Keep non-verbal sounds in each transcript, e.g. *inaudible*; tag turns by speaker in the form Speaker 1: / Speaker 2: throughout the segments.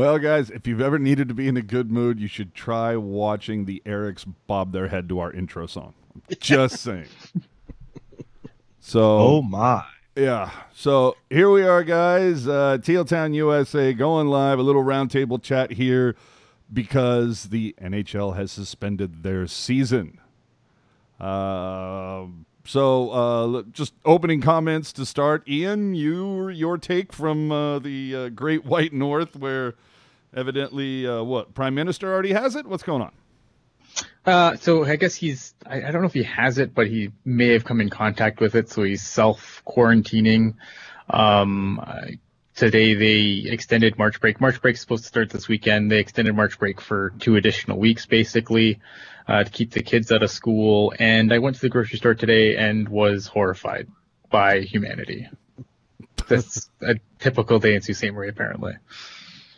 Speaker 1: Well, guys, if you've ever needed to be in a good mood, you should try watching the Erics bob their head to our intro song. *laughs* Just saying. So,
Speaker 2: Oh my.
Speaker 1: yeah. So here we are, guys. Uh, Teal Town, USA, going live. A little roundtable chat here because the NHL has suspended their season. Uh, so, uh, just opening comments to start. Ian, you your take from uh, the uh, Great White North, where evidently, uh, what Prime Minister already has it. What's going on?
Speaker 3: Uh, so I guess he's, I, I don't know if he has it, but he may have come in contact with it. So he's self quarantining. Um, today they extended March break. March break is supposed to start this weekend. They extended March break for two additional weeks, basically, uh, to keep the kids out of school. And I went to the grocery store today and was horrified by humanity. That's a typical day in Sault Ste. Marie, apparently.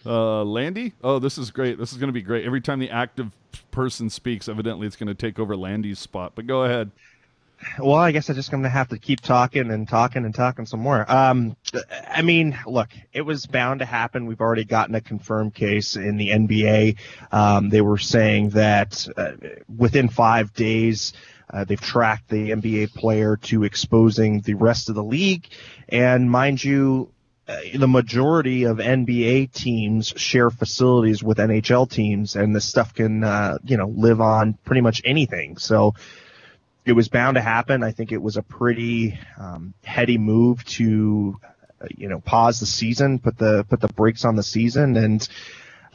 Speaker 1: Uh, Landy? Oh, this is great. This is going to be great. Every time the active person speaks, evidently it's going to take over Landy's spot. But go ahead.
Speaker 2: Well, I guess I'm just going to have to keep talking and talking and talking some more. Um, I mean, look, it was bound to happen. We've already gotten a confirmed case in the NBA. Um, they were saying that uh, within five days, uh, they've tracked the NBA player to exposing the rest of the league. And mind you, the majority of NBA teams share facilities with NHL teams, and this stuff can, uh, you know, live on pretty much anything. So, it was bound to happen. I think it was a pretty um, heady move to, uh, you know, pause the season, put the put the brakes on the season, and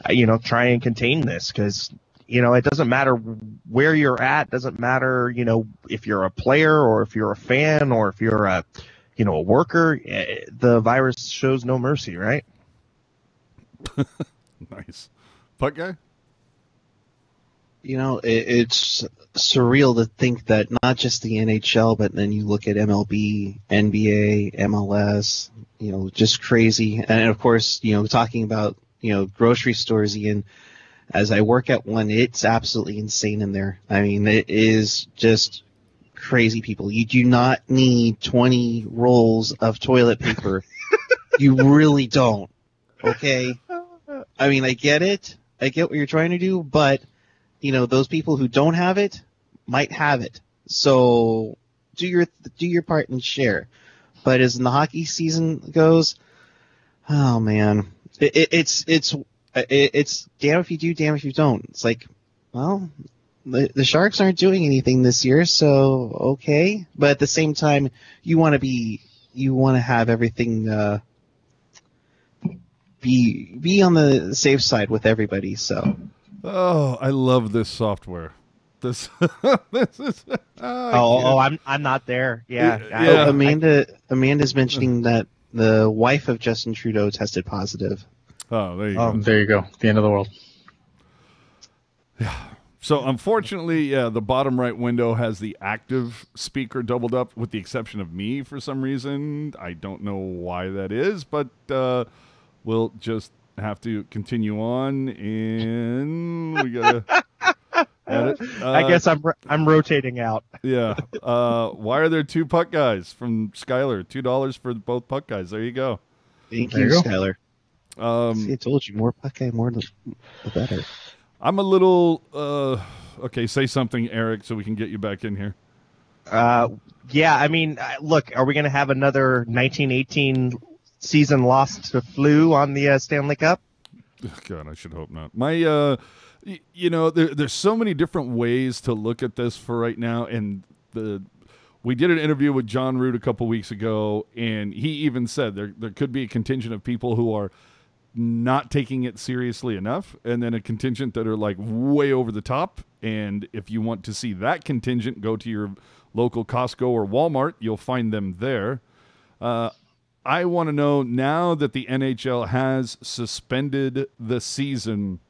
Speaker 2: uh, you know, try and contain this because you know it doesn't matter where you're at. Doesn't matter, you know, if you're a player or if you're a fan or if you're a, you know, a worker. eh, The virus shows no mercy, right? *laughs*
Speaker 1: Nice. Puck guy?
Speaker 4: You know, it, it's surreal to think that not just the NHL, but then you look at MLB, NBA, MLS, you know, just crazy. And of course, you know, talking about, you know, grocery stores, Ian, as I work at one, it's absolutely insane in there. I mean, it is just crazy people. You do not need 20 rolls of toilet paper. you really don't. Okay? I mean, I get it. I get what you're trying to do, but you know, those people who don't have it might have it. So do your do your part and share. But as the hockey season goes, oh man, it, it, it's it's it, it's damn if you do, damn if you don't. It's like, well, the the Sharks aren't doing anything this year, so okay. But at the same time, you want to be you want to have everything uh, be be on the safe side with everybody. So.
Speaker 1: Oh, I love this software. This, *laughs* this is. *laughs* Oh,
Speaker 2: Oh, oh, I'm I'm not there. Yeah,
Speaker 1: Yeah.
Speaker 2: I-
Speaker 4: Oh, Amanda Amanda's mentioning that the wife of Justin Trudeau tested positive.
Speaker 1: Oh, there you
Speaker 2: Oh.
Speaker 1: go.
Speaker 3: There you go. The end of the world.
Speaker 1: So unfortunately, yeah, the bottom right window has the active speaker doubled up, with the exception of me for some reason. I don't know why that is, but uh, we'll just have to continue on, and we gotta *laughs* edit. Uh,
Speaker 2: I guess I'm ro- I'm rotating out. *laughs*
Speaker 1: yeah. Uh, why are there two puck guys from Skylar? Two dollars for both puck guys. There you go.
Speaker 4: Thank
Speaker 3: There
Speaker 4: you,
Speaker 3: you go.
Speaker 4: Skylar.
Speaker 1: Um,
Speaker 4: See, I told you, more puck guy, more the, the better.
Speaker 1: I'm a little uh, okay. Say something, Eric, so we can get you back in here.
Speaker 2: Uh, yeah, I mean, uh, look, are we going to have another 1918 season lost to flu on the uh, Stanley Cup?
Speaker 1: God, I should hope not. My, uh, y- you know, there, there's so many different ways to look at this for right now, and the we did an interview with John Root a couple weeks ago, and he even said there there could be a contingent of people who are not taking it seriously enough, and then a contingent that are like way over the top. And if you want to see that contingent, go to your local Costco or Walmart. You'll find them there. Uh, I want to know now that the NHL has suspended the season.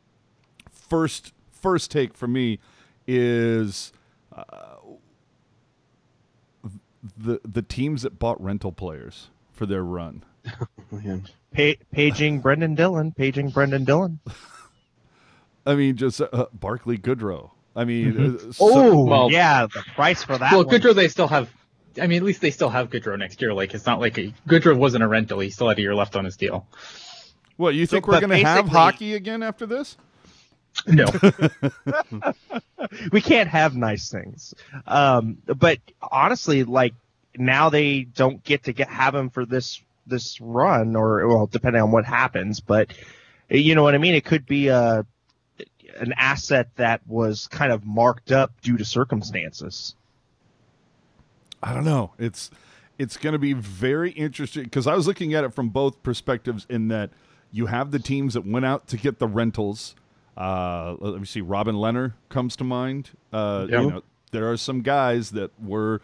Speaker 1: First, first take for me is uh, the the teams that bought rental players for their run. *laughs*
Speaker 4: Man.
Speaker 2: Pa- paging Brendan Dillon, paging Brendan Dillon.
Speaker 1: I mean, just uh, Barclay Goodrow. I mean, uh, so-
Speaker 2: Oh,
Speaker 3: well-
Speaker 2: yeah, the price for that
Speaker 3: well,
Speaker 2: one.
Speaker 3: Goodrow, they still have. I mean, at least they still have Goodrow next year. Like, it's not like a, Goodrow wasn't a rental. He still had a year left on his deal.
Speaker 1: What you
Speaker 2: So,
Speaker 1: think we're going to have hockey again after this?
Speaker 3: No. *laughs*
Speaker 2: we can't have nice things. Um, but honestly, like now they don't get to get have him for this this run, or well, depending on what happens. But you know what I mean. It could be a an asset that was kind of marked up due to circumstances.
Speaker 1: I don't know. It's it's going to be very interesting because I was looking at it from both perspectives. In that you have the teams that went out to get the rentals. Uh, let me see. Robin Lehner comes to mind. Uh,
Speaker 3: Yeah.
Speaker 1: You know, there are some guys that were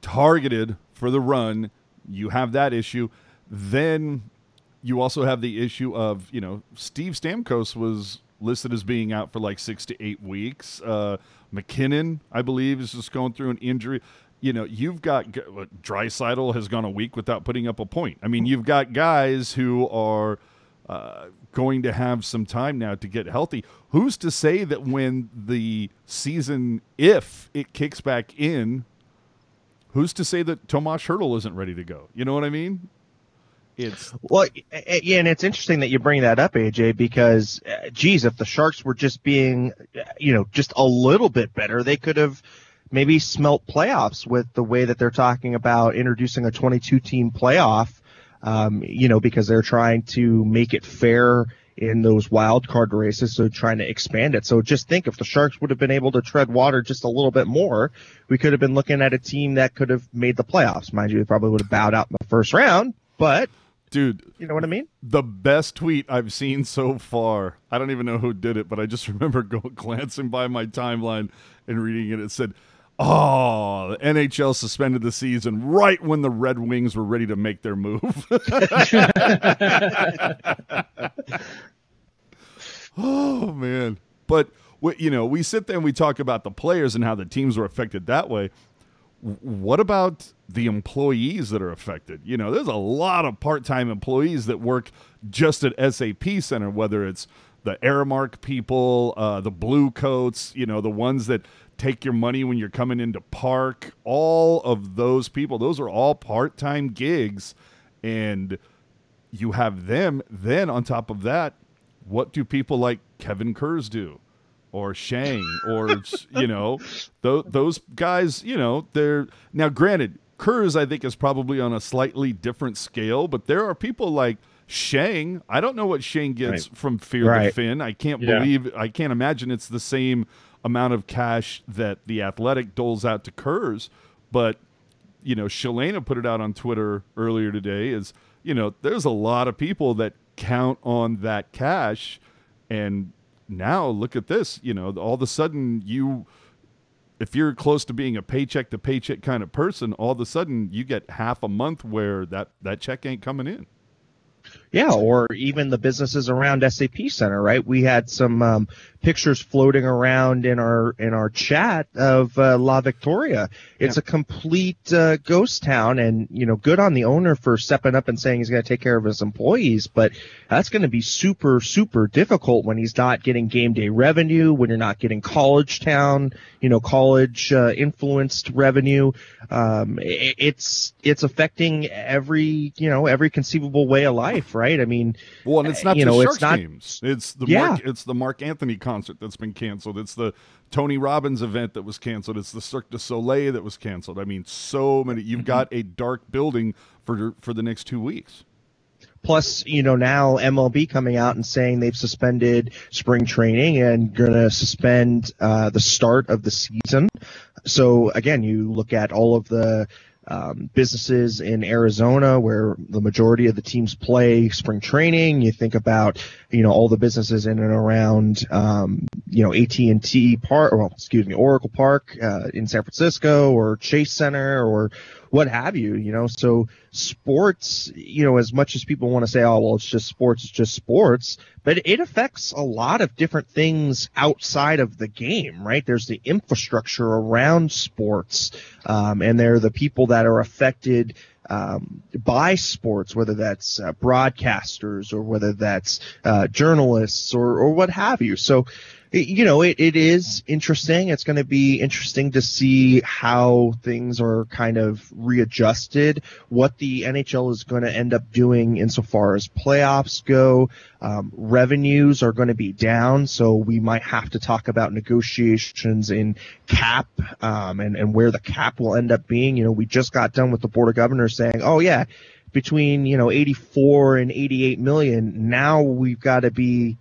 Speaker 1: targeted for the run. You have that issue. Then you also have the issue of you know Steve Stamkos was listed as being out for like six to eight weeks. Uh, MacKinnon, I believe, is just going through an injury. You know, you've got Draisaitl has gone a week without putting up a point. I mean, you've got guys who are uh, going to have some time now to get healthy. Who's to say that when the season, if it kicks back in, who's to say that Tomas Hertl isn't ready to go? You know what I mean? It's
Speaker 2: Well, yeah, and it's interesting that you bring that up, AJ, because, uh, geez, if the Sharks were just being, uh, you know, just a little bit better, they could have maybe smelt playoffs with the way that they're talking about introducing a 22 team playoff, um, you know, because they're trying to make it fair in those wild card races, so trying to expand it. So just think if the Sharks would have been able to tread water just a little bit more, we could have been looking at a team that could have made the playoffs. Mind you, they probably would have bowed out in the first round, but
Speaker 1: dude.
Speaker 2: you know what I mean?
Speaker 1: the best tweet I've seen so far. I don't even know who did it, but I just *laughs* remember go, glancing by my timeline and reading it. It said, "Oh, the NHL suspended the season right when the Red Wings were ready to make their move." *laughs* oh man! But we, you know, we sit there and we talk about the players and how the teams were affected that way what about the employees that are affected? You know, there's a lot of part-time employees that work just at SAP Center, whether it's the Aramark people, uh, the Blue Coats, you know, the ones that take your money when you're coming into park. All of those people, those are all part-time gigs, and you have them. Then on top of that, what do people like Kevin Kurz do? Or Shang or you know th- those guys you know they're now granted Kurz I think is probably on a slightly different scale but there are people like Shang I don't know what Shang gets
Speaker 2: Right.
Speaker 1: from Fear the Fin. I can't
Speaker 3: Yeah.
Speaker 1: believe I can't imagine it's the same amount of cash that the athletic doles out to Kurz but you know, Shalana put it out on Twitter earlier today is, you know, there's a lot of people that count on that cash. And now look at this, you know, all of a sudden you, if you're close to being a paycheck to paycheck kind of person, all of a sudden you get half a month where that, that check ain't coming in.
Speaker 2: Yeah, or even the businesses around SAP Center, right? We had some um, pictures floating around in our in our chat of uh, La Victoria. It's a complete uh, ghost town, and you know, good on the owner for stepping up and saying he's going to take care of his employees. But that's going to be super super difficult when he's not getting game day revenue, when you're not getting college town, you know, college uh, influenced revenue. Um, i it's it's affecting every you know every conceivable way of life, right? I mean,
Speaker 1: Well, and it's not
Speaker 2: you
Speaker 1: just
Speaker 2: know,
Speaker 1: Sharks
Speaker 2: it's not-
Speaker 1: games. It's the
Speaker 2: Yeah.
Speaker 1: Mark, it's the Marc Anthony concert that's been canceled. It's the Tony Robbins event that was canceled. It's the Cirque du Soleil that was canceled. I mean, so many. You've
Speaker 2: Mm-hmm.
Speaker 1: got a dark building for for the next two weeks.
Speaker 2: Plus, you know, now MLB coming out and saying they've suspended spring training and going to suspend uh, the start of the season. So again, you look at all of the um, businesses in Arizona where the majority of the teams play spring training. You think about, you know, all the businesses in and around, um, you know, AT&T Park, well, excuse me, Oracle Park uh, in San Francisco or Chase Center or what have you, you know. So sports, you know, as much as people want to say, oh, well, it's just sports, it's just sports, but it affects a lot of different things outside of the game, right? There's the infrastructure around sports, um, and there are the people that are affected um, by sports, whether that's uh, broadcasters or whether that's uh, journalists or, or what have you. So, you know, it, it is interesting. It's going to be interesting to see how things are kind of readjusted, what the NHL is going to end up doing insofar as playoffs go. Um, revenues are going to be down, so we might have to talk about negotiations in cap um, and, and where the cap will end up being. You know, we just got done with the Board of Governors saying, oh, yeah, between, you know, 84 and 88 million, now we've got to be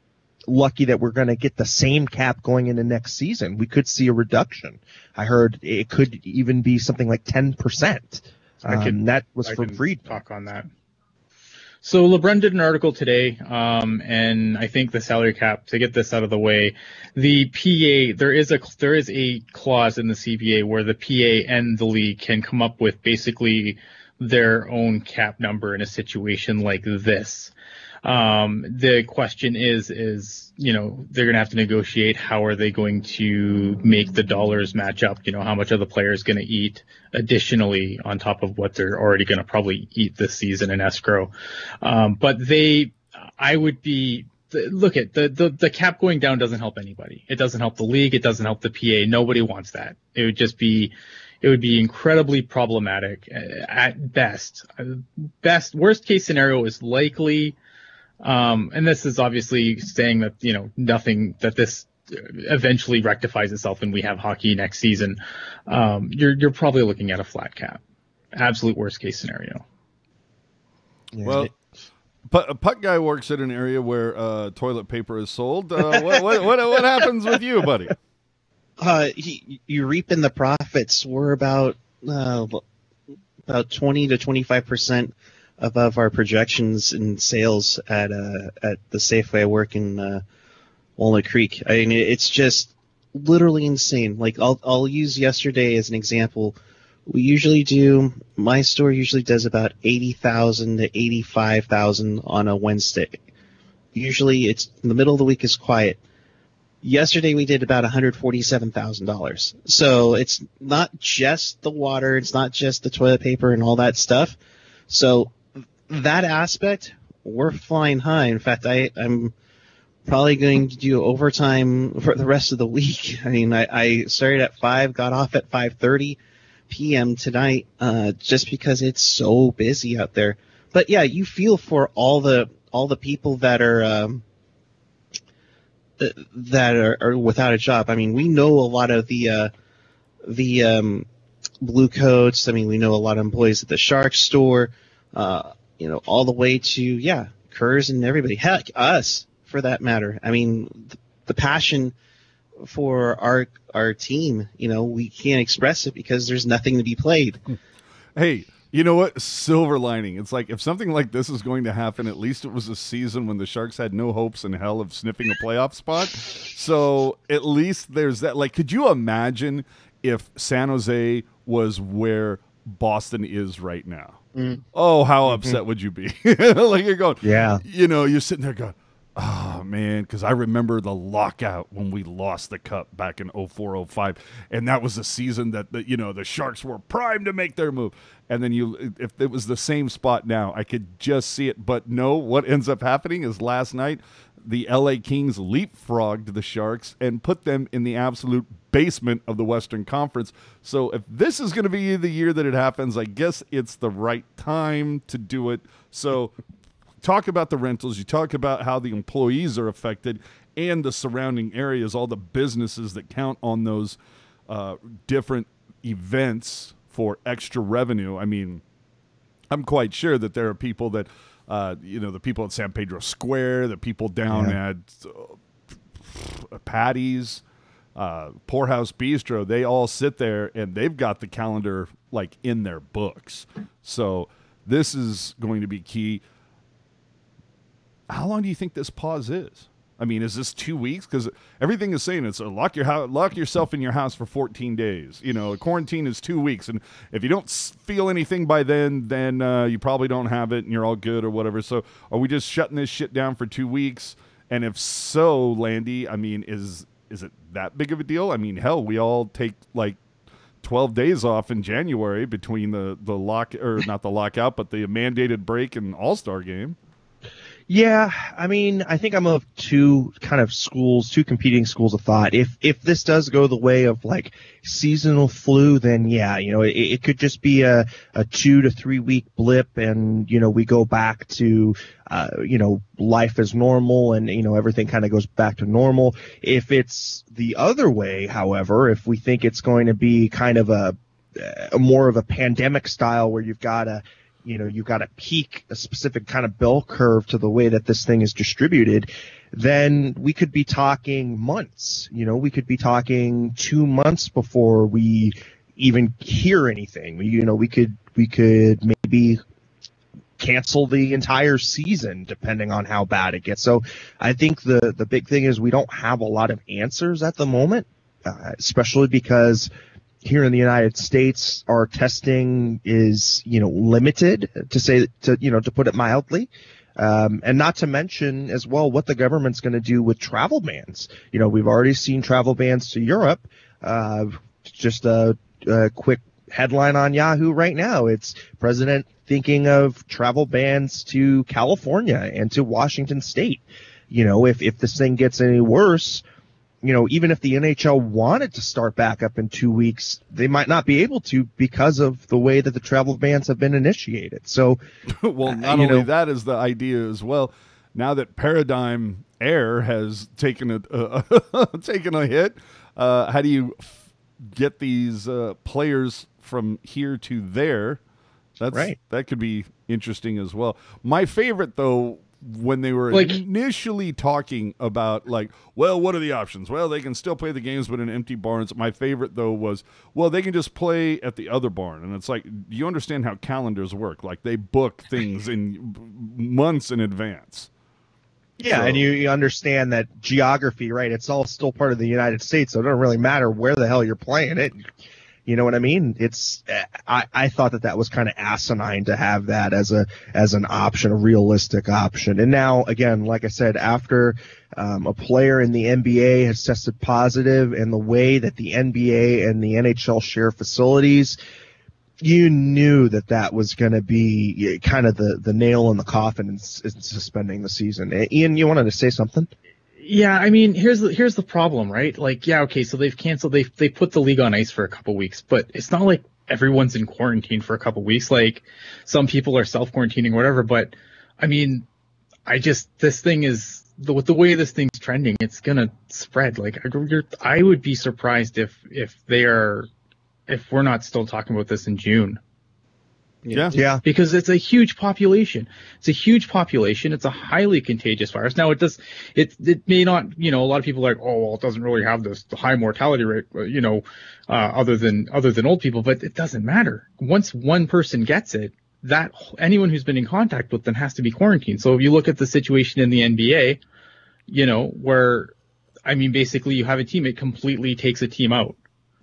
Speaker 2: lucky that we're going to get the same cap going into next season. We could see a reduction. I heard it could even be something like 10%.
Speaker 3: I could-
Speaker 2: Um, that was
Speaker 3: I
Speaker 2: for
Speaker 3: can talk on that. So LeBrun did an article today, um, and I think the salary cap. To get this out of the way, the PA there is a there is a clause in the CBA where the PA and the league can come up with basically their own cap number in a situation like this. Um, the question is, is, you know, they're going to have to negotiate how are they going to make the dollars match up? You know, how much are the players going to eat additionally on top of what they're already going to probably eat this season in escrow? Um, but they, I would be, look at the, the, the cap going down doesn't help anybody. It doesn't help the league. It doesn't help the PA. Nobody wants that. It would just be, it would be incredibly problematic uh, at best. Uh, Best, worst case scenario is likely, um, and this is obviously saying that, you know, nothing, that this eventually rectifies itself and we have hockey next season. Um, you're, you're probably looking at a flat cap. Absolute worst case scenario.
Speaker 2: Yeah.
Speaker 1: Well, Puck, Puck guy works at an area where uh, toilet paper is sold. Uh, what, what, what, what happens with you, buddy?
Speaker 4: Uh, you, reap in the profits. We're about uh, about twenty to twenty five percent above our projections in sales at uh, at the Safeway I work in uh, Walnut Creek. I mean, it's just literally insane. Like I'll I'll use yesterday as an example. We usually do my store usually does about eighty thousand to eighty five thousand on a Wednesday. Usually, it's the middle of the week is quiet yesterday we did about $147,000. So it's not just the water, it's not just the toilet paper and all that stuff. So that aspect, we're flying high. In fact, I, I'm probably going to do overtime for the rest of the week. *laughs* I mean, I, I started at 5, got off at 5.30 p.m. tonight, uh, just because it's so busy out there. But yeah, you feel for all the, all the people that are, um, that are, are without a job. I mean, we know a lot of the uh, the um, blue coats. I mean, we know a lot of employees at the Shark store. Uh, you know, all the way to yeah, Kurz and everybody. Heck, us for that matter. I mean, th- the passion for our our team. You know, we can't express it because there's nothing to be played. *laughs*
Speaker 1: Hey, you know what? Silver lining. It's like if something like this is going to happen, at least it was a season when the Sharks had no hopes in hell of sniffing a playoff spot. So at least there's that. Like, could you imagine if San Jose was where Boston is right now? Mm-hmm. Oh, how mm-hmm. upset would you be? *laughs* like you're going,
Speaker 2: Yeah.
Speaker 1: you know, you're sitting there going, oh man, because I remember the lockout when we lost the cup back in 04, 05. and that was the season that the you know the Sharks were primed to make their move. And then you, if it was the same spot now, I could just see it. But no, what ends up happening is last night the LA Kings leapfrogged the Sharks and put them in the absolute basement of the Western Conference. So if this is going to be the year that it happens, I guess it's the right time to do it. So talk about the rentals, you talk about how the employees are affected and the surrounding areas, all the businesses that count on those uh, different events for extra revenue. I mean, I'm quite sure that there are people that, uh, you know, the people at San Pedro Square, the people down
Speaker 2: Yeah.
Speaker 1: at uh, Patty's, uh, Poorhouse Bistro, they all sit there and they've got the calendar like in their books. So this is going to be key. How long do you think this pause is? I mean, is this two weeks? Because everything is saying it's a lock your house, lock yourself in your house for 14 days. You know, quarantine is two weeks, and if you don't feel anything by then, then uh, you probably don't have it, and you're all good or whatever. So, are we just shutting this shit down for two weeks? And if so, Landy, I mean, is is it that big of a deal? I mean, hell, we all take like 12 days off in January between the the lock or not the lockout, but the mandated break and All Star game.
Speaker 2: Yeah, I mean, I think I'm of two kind of schools, two competing schools of thought. If if this does go the way of like seasonal flu, then yeah, you know, it, it could just be a, a two to three week blip, and you know, we go back to uh, you know life as normal, and you know everything kind of goes back to normal. If it's the other way, however, if we think it's going to be kind of a, a more of a pandemic style where you've got a you know you've got to peak a specific kind of bell curve to the way that this thing is distributed then we could be talking months. You know we could be talking two months before we even hear anything. You know we could we could maybe cancel the entire season depending on how bad it gets. So i think the the big thing is we don't have a lot of answers at the moment uh, especially because here in the United States, our testing is, you know, limited to say, to, you know, to put it mildly. Um, and not to mention as well what the government's going to do with travel bans. You know, we've already seen travel bans to Europe. Uh, just a, a quick headline on Yahoo right now. It's president thinking of travel bans to California and to Washington state. You know, if, if this thing gets any worse, you know, even if the NHL wanted to start back up in two weeks, they might not be able to because of the way that the travel bans have been initiated. So, *laughs*
Speaker 1: well,
Speaker 2: uh,
Speaker 1: not only
Speaker 2: know-
Speaker 1: that is the idea as well. Now that Paradigm Air has taken a uh, *laughs* taken a hit, uh, how do you f- get these uh, players from here to there? That's
Speaker 2: Right.
Speaker 1: That could be interesting as well. My favorite though. When they were
Speaker 3: Like-
Speaker 1: initially talking about like, well, what are the options? Well, they can still play the games, but in empty barns. My favorite though was, well, they can just play at the other barn, and it's like, do you understand how calendars work? Like they book things in months in advance.
Speaker 2: yeah,
Speaker 1: So-
Speaker 2: and you, you understand that geography, right? It's all still part of the United States, so it doesn't really matter where the hell you're playing it. You know what I mean? It's I, I thought that that was kind of asinine to have that as a as an option, a realistic option. And now again, like I said, after um, a player in the NBA has tested positive, and the way that the NBA and the NHL share facilities, you knew that that was going to be kind of the the nail in the coffin in, in suspending the season. Ian, you wanted to say something?
Speaker 3: Yeah, I mean, here's the here's the problem, right? Like, yeah, okay, so they've canceled, they they put the league on ice for a couple weeks, but it's not like everyone's in quarantine for a couple weeks. Like, some people are self quarantining, whatever. But I mean, I just this thing is the with the way this thing's trending, it's gonna spread. Like, I- would be surprised if if they are if we're not still talking about this in June
Speaker 1: Yeah.
Speaker 2: Yeah.
Speaker 3: because it's a huge population. It's a huge population. It's a highly contagious virus. Now it does, it it may not, you know, a lot of people are like, oh, well, it doesn't really have this high mortality rate, uh, you know, uh, other than other than old people, but it doesn't matter. Once one person gets it, that anyone who's been in contact with them has to be quarantined. So if you look at the situation in the NBA, you know, where I mean, basically you have a team, it completely takes a team out,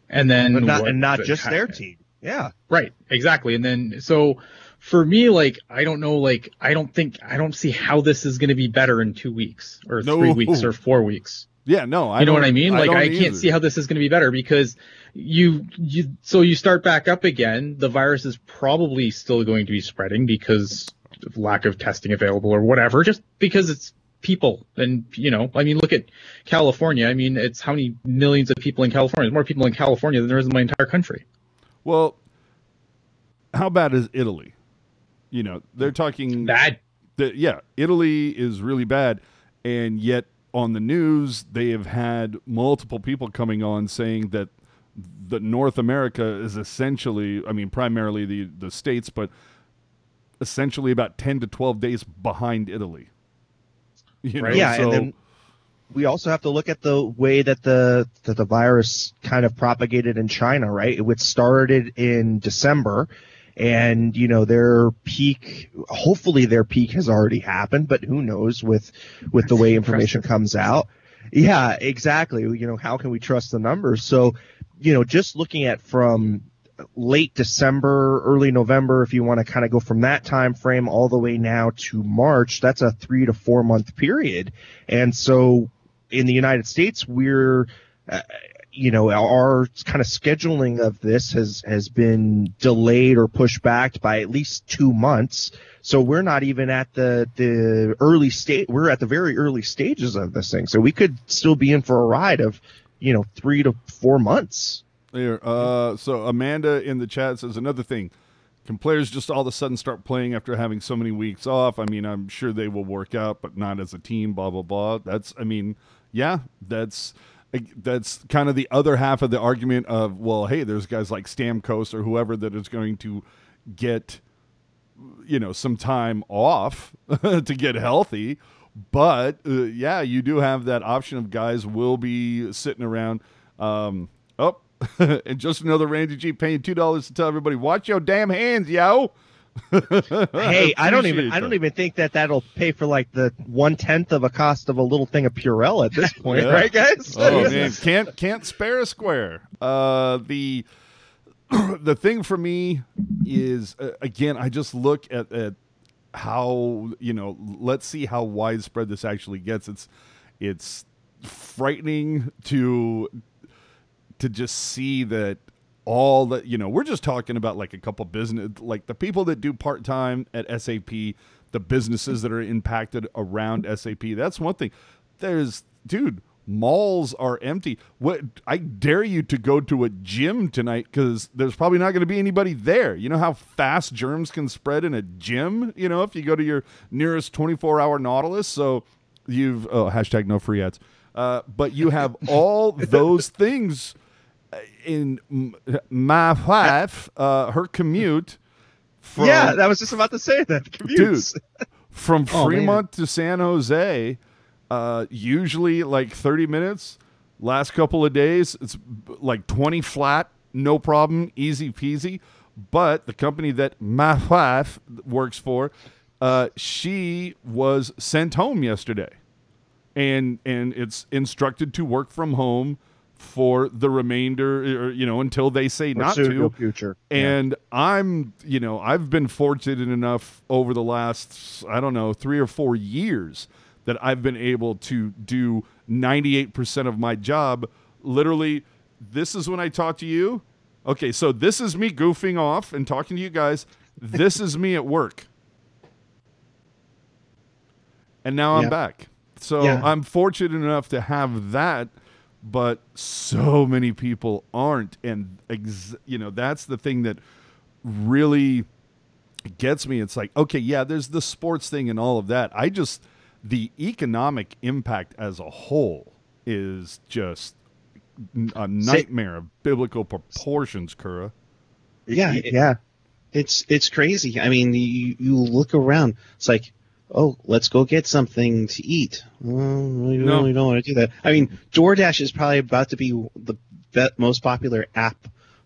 Speaker 3: and then
Speaker 2: But not,
Speaker 3: what
Speaker 2: and not
Speaker 3: the-
Speaker 2: just their team. Yeah.
Speaker 3: Right, exactly. And then so for me, like I don't know, like I don't think I don't see how this is going to be better in two weeks or
Speaker 1: No.
Speaker 3: three weeks or four weeks.
Speaker 1: Yeah, no, I
Speaker 3: You know what I mean? Like
Speaker 1: don't
Speaker 3: I, can't
Speaker 1: either.
Speaker 3: see how this is going to be better because you you so you start back up again. The virus is probably still going to be spreading because of lack of testing available or whatever. Just because it's people and you know i mean look at california i mean it's how many millions of people in california there's more people in california than there is in my entire country
Speaker 1: Well, how bad is Italy? You know, they're talking
Speaker 3: bad
Speaker 1: that yeah, Italy is really bad, and yet on the news they have had multiple people coming on saying that the North America is essentially, I mean, primarily the the states, but essentially about ten to twelve days behind Italy. You know,
Speaker 3: Right.
Speaker 2: Yeah,
Speaker 1: so-
Speaker 2: and then we also have to look at the way that the that the virus kind of propagated in China, right? It started in December, and you know their peak. Hopefully, their peak has already happened, but who knows with with the way information comes out. Yeah, exactly. You know, how can we trust the numbers? So, you know, just looking at from late December, early November, if you want to kind of go from that time frame all the way now to March, that's a three to four month period. And so in the United States, we're uh, you know, our kind of scheduling of this has has been delayed or pushed back by at least two months. So we're not even at the the early state. We're at the very early stages of this thing. So we could still be in for a ride of, you know, three to four months.
Speaker 1: Here, uh, so Amanda in the chat says another thing. Can players just all of a sudden start playing after having so many weeks off? I mean, I'm sure they will work out, but not as a team. Blah blah blah. That's, I mean, yeah, that's that's kind of the other half of the argument of well, hey, there's guys like Stamkos or whoever that is going to get, you know, some time off *laughs* to get healthy. But uh, yeah, you do have that option of guys will be sitting around. Um, oh, *laughs* and just another Randy G paying two dollars to tell everybody, watch your damn hands, yo.
Speaker 2: Hey, I don't even
Speaker 1: appreciate
Speaker 2: I don't even think that that'll pay for like the one tenth of a cost of a little thing of Purell at this *laughs* point,
Speaker 1: Yeah.
Speaker 2: right, guys?
Speaker 1: oh man, *laughs* can't can't spare a square. Uh, the *clears throat* the thing for me is uh, again, I just look at, at how you know. Let's see how widespread this actually gets. It's it's frightening to to just see that all that you know we're just talking about like a couple business like the people that do part-time at sap the businesses that are impacted around sap that's one thing. There's dude malls are empty. What i dare you to go to a gym tonight because there's probably not going to be anybody there. You know how fast germs can spread in a gym you know if you go to your nearest 24 hour nautilus? So you've oh hashtag no free ads. Uh, but you have *laughs* all those things in my wife, uh, her commute from
Speaker 2: yeah, I was just about to say that. Commutes.
Speaker 1: from *laughs*
Speaker 4: Oh, man.
Speaker 1: Fremont to San Jose, uh, usually like 30 minutes. Last couple of days, it's like 20 flat, no problem, easy peasy. But the company that my wife works for, uh, she was sent home yesterday, and and it's instructed to work from home for the remainder, or, you know, until they say not to.
Speaker 2: Future.
Speaker 1: And I'm, you know, I've been fortunate enough over the last, I don't know, three or four years that I've been able to do 98% of my job. Literally, this is when I talk to you. Okay, so this is me goofing off and talking to you guys. This is me at work. And now I'm back. So
Speaker 4: Yeah.
Speaker 1: I'm fortunate enough to have that, but so many people aren't. And, ex- you know, that's the thing that really gets me. It's like, okay, yeah, there's the sports thing and all of that. I just, the economic impact as a whole is just a nightmare of biblical proportions, Kura.
Speaker 4: Yeah,
Speaker 2: yeah.
Speaker 4: It's it's crazy. I mean, you, you look around. It's like, oh, let's go get something to eat. Oh, we
Speaker 1: No.
Speaker 4: really don't want to do that. I mean, DoorDash is probably about to be the most popular app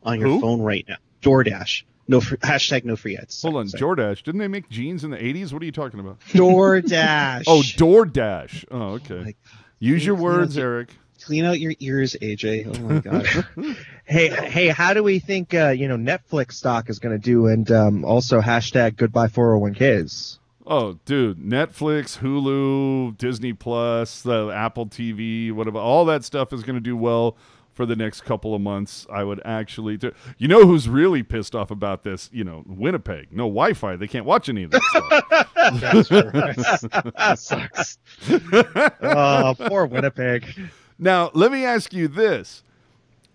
Speaker 4: on your
Speaker 1: Who?
Speaker 4: phone right now. DoorDash. No free, hashtag no free ads.
Speaker 1: Hold on,
Speaker 4: Sorry.
Speaker 1: DoorDash. Didn't they make jeans in the 80s? What are you talking about? *laughs* *laughs*
Speaker 4: DoorDash.
Speaker 1: Oh, DoorDash. Oh, okay. Use your words,
Speaker 4: yeah.
Speaker 1: Eric.
Speaker 4: Clean out your ears, AJ. Oh my *laughs* god.
Speaker 2: Hey, hey, how do we think uh, you know Netflix stock is going to do? And um, also hashtag goodbye 401ks.
Speaker 1: Oh, dude, Netflix, Hulu, Disney Plus, the Apple TV, whatever, all that stuff is going to do well for the next couple of months. I would actually, do. you know, who's really pissed off about this? You know, Winnipeg, no Wi-Fi, they can't watch any of this stuff. *laughs*
Speaker 3: That's that sucks.
Speaker 2: Oh, *laughs* poor Winnipeg.
Speaker 1: now, let me ask you this: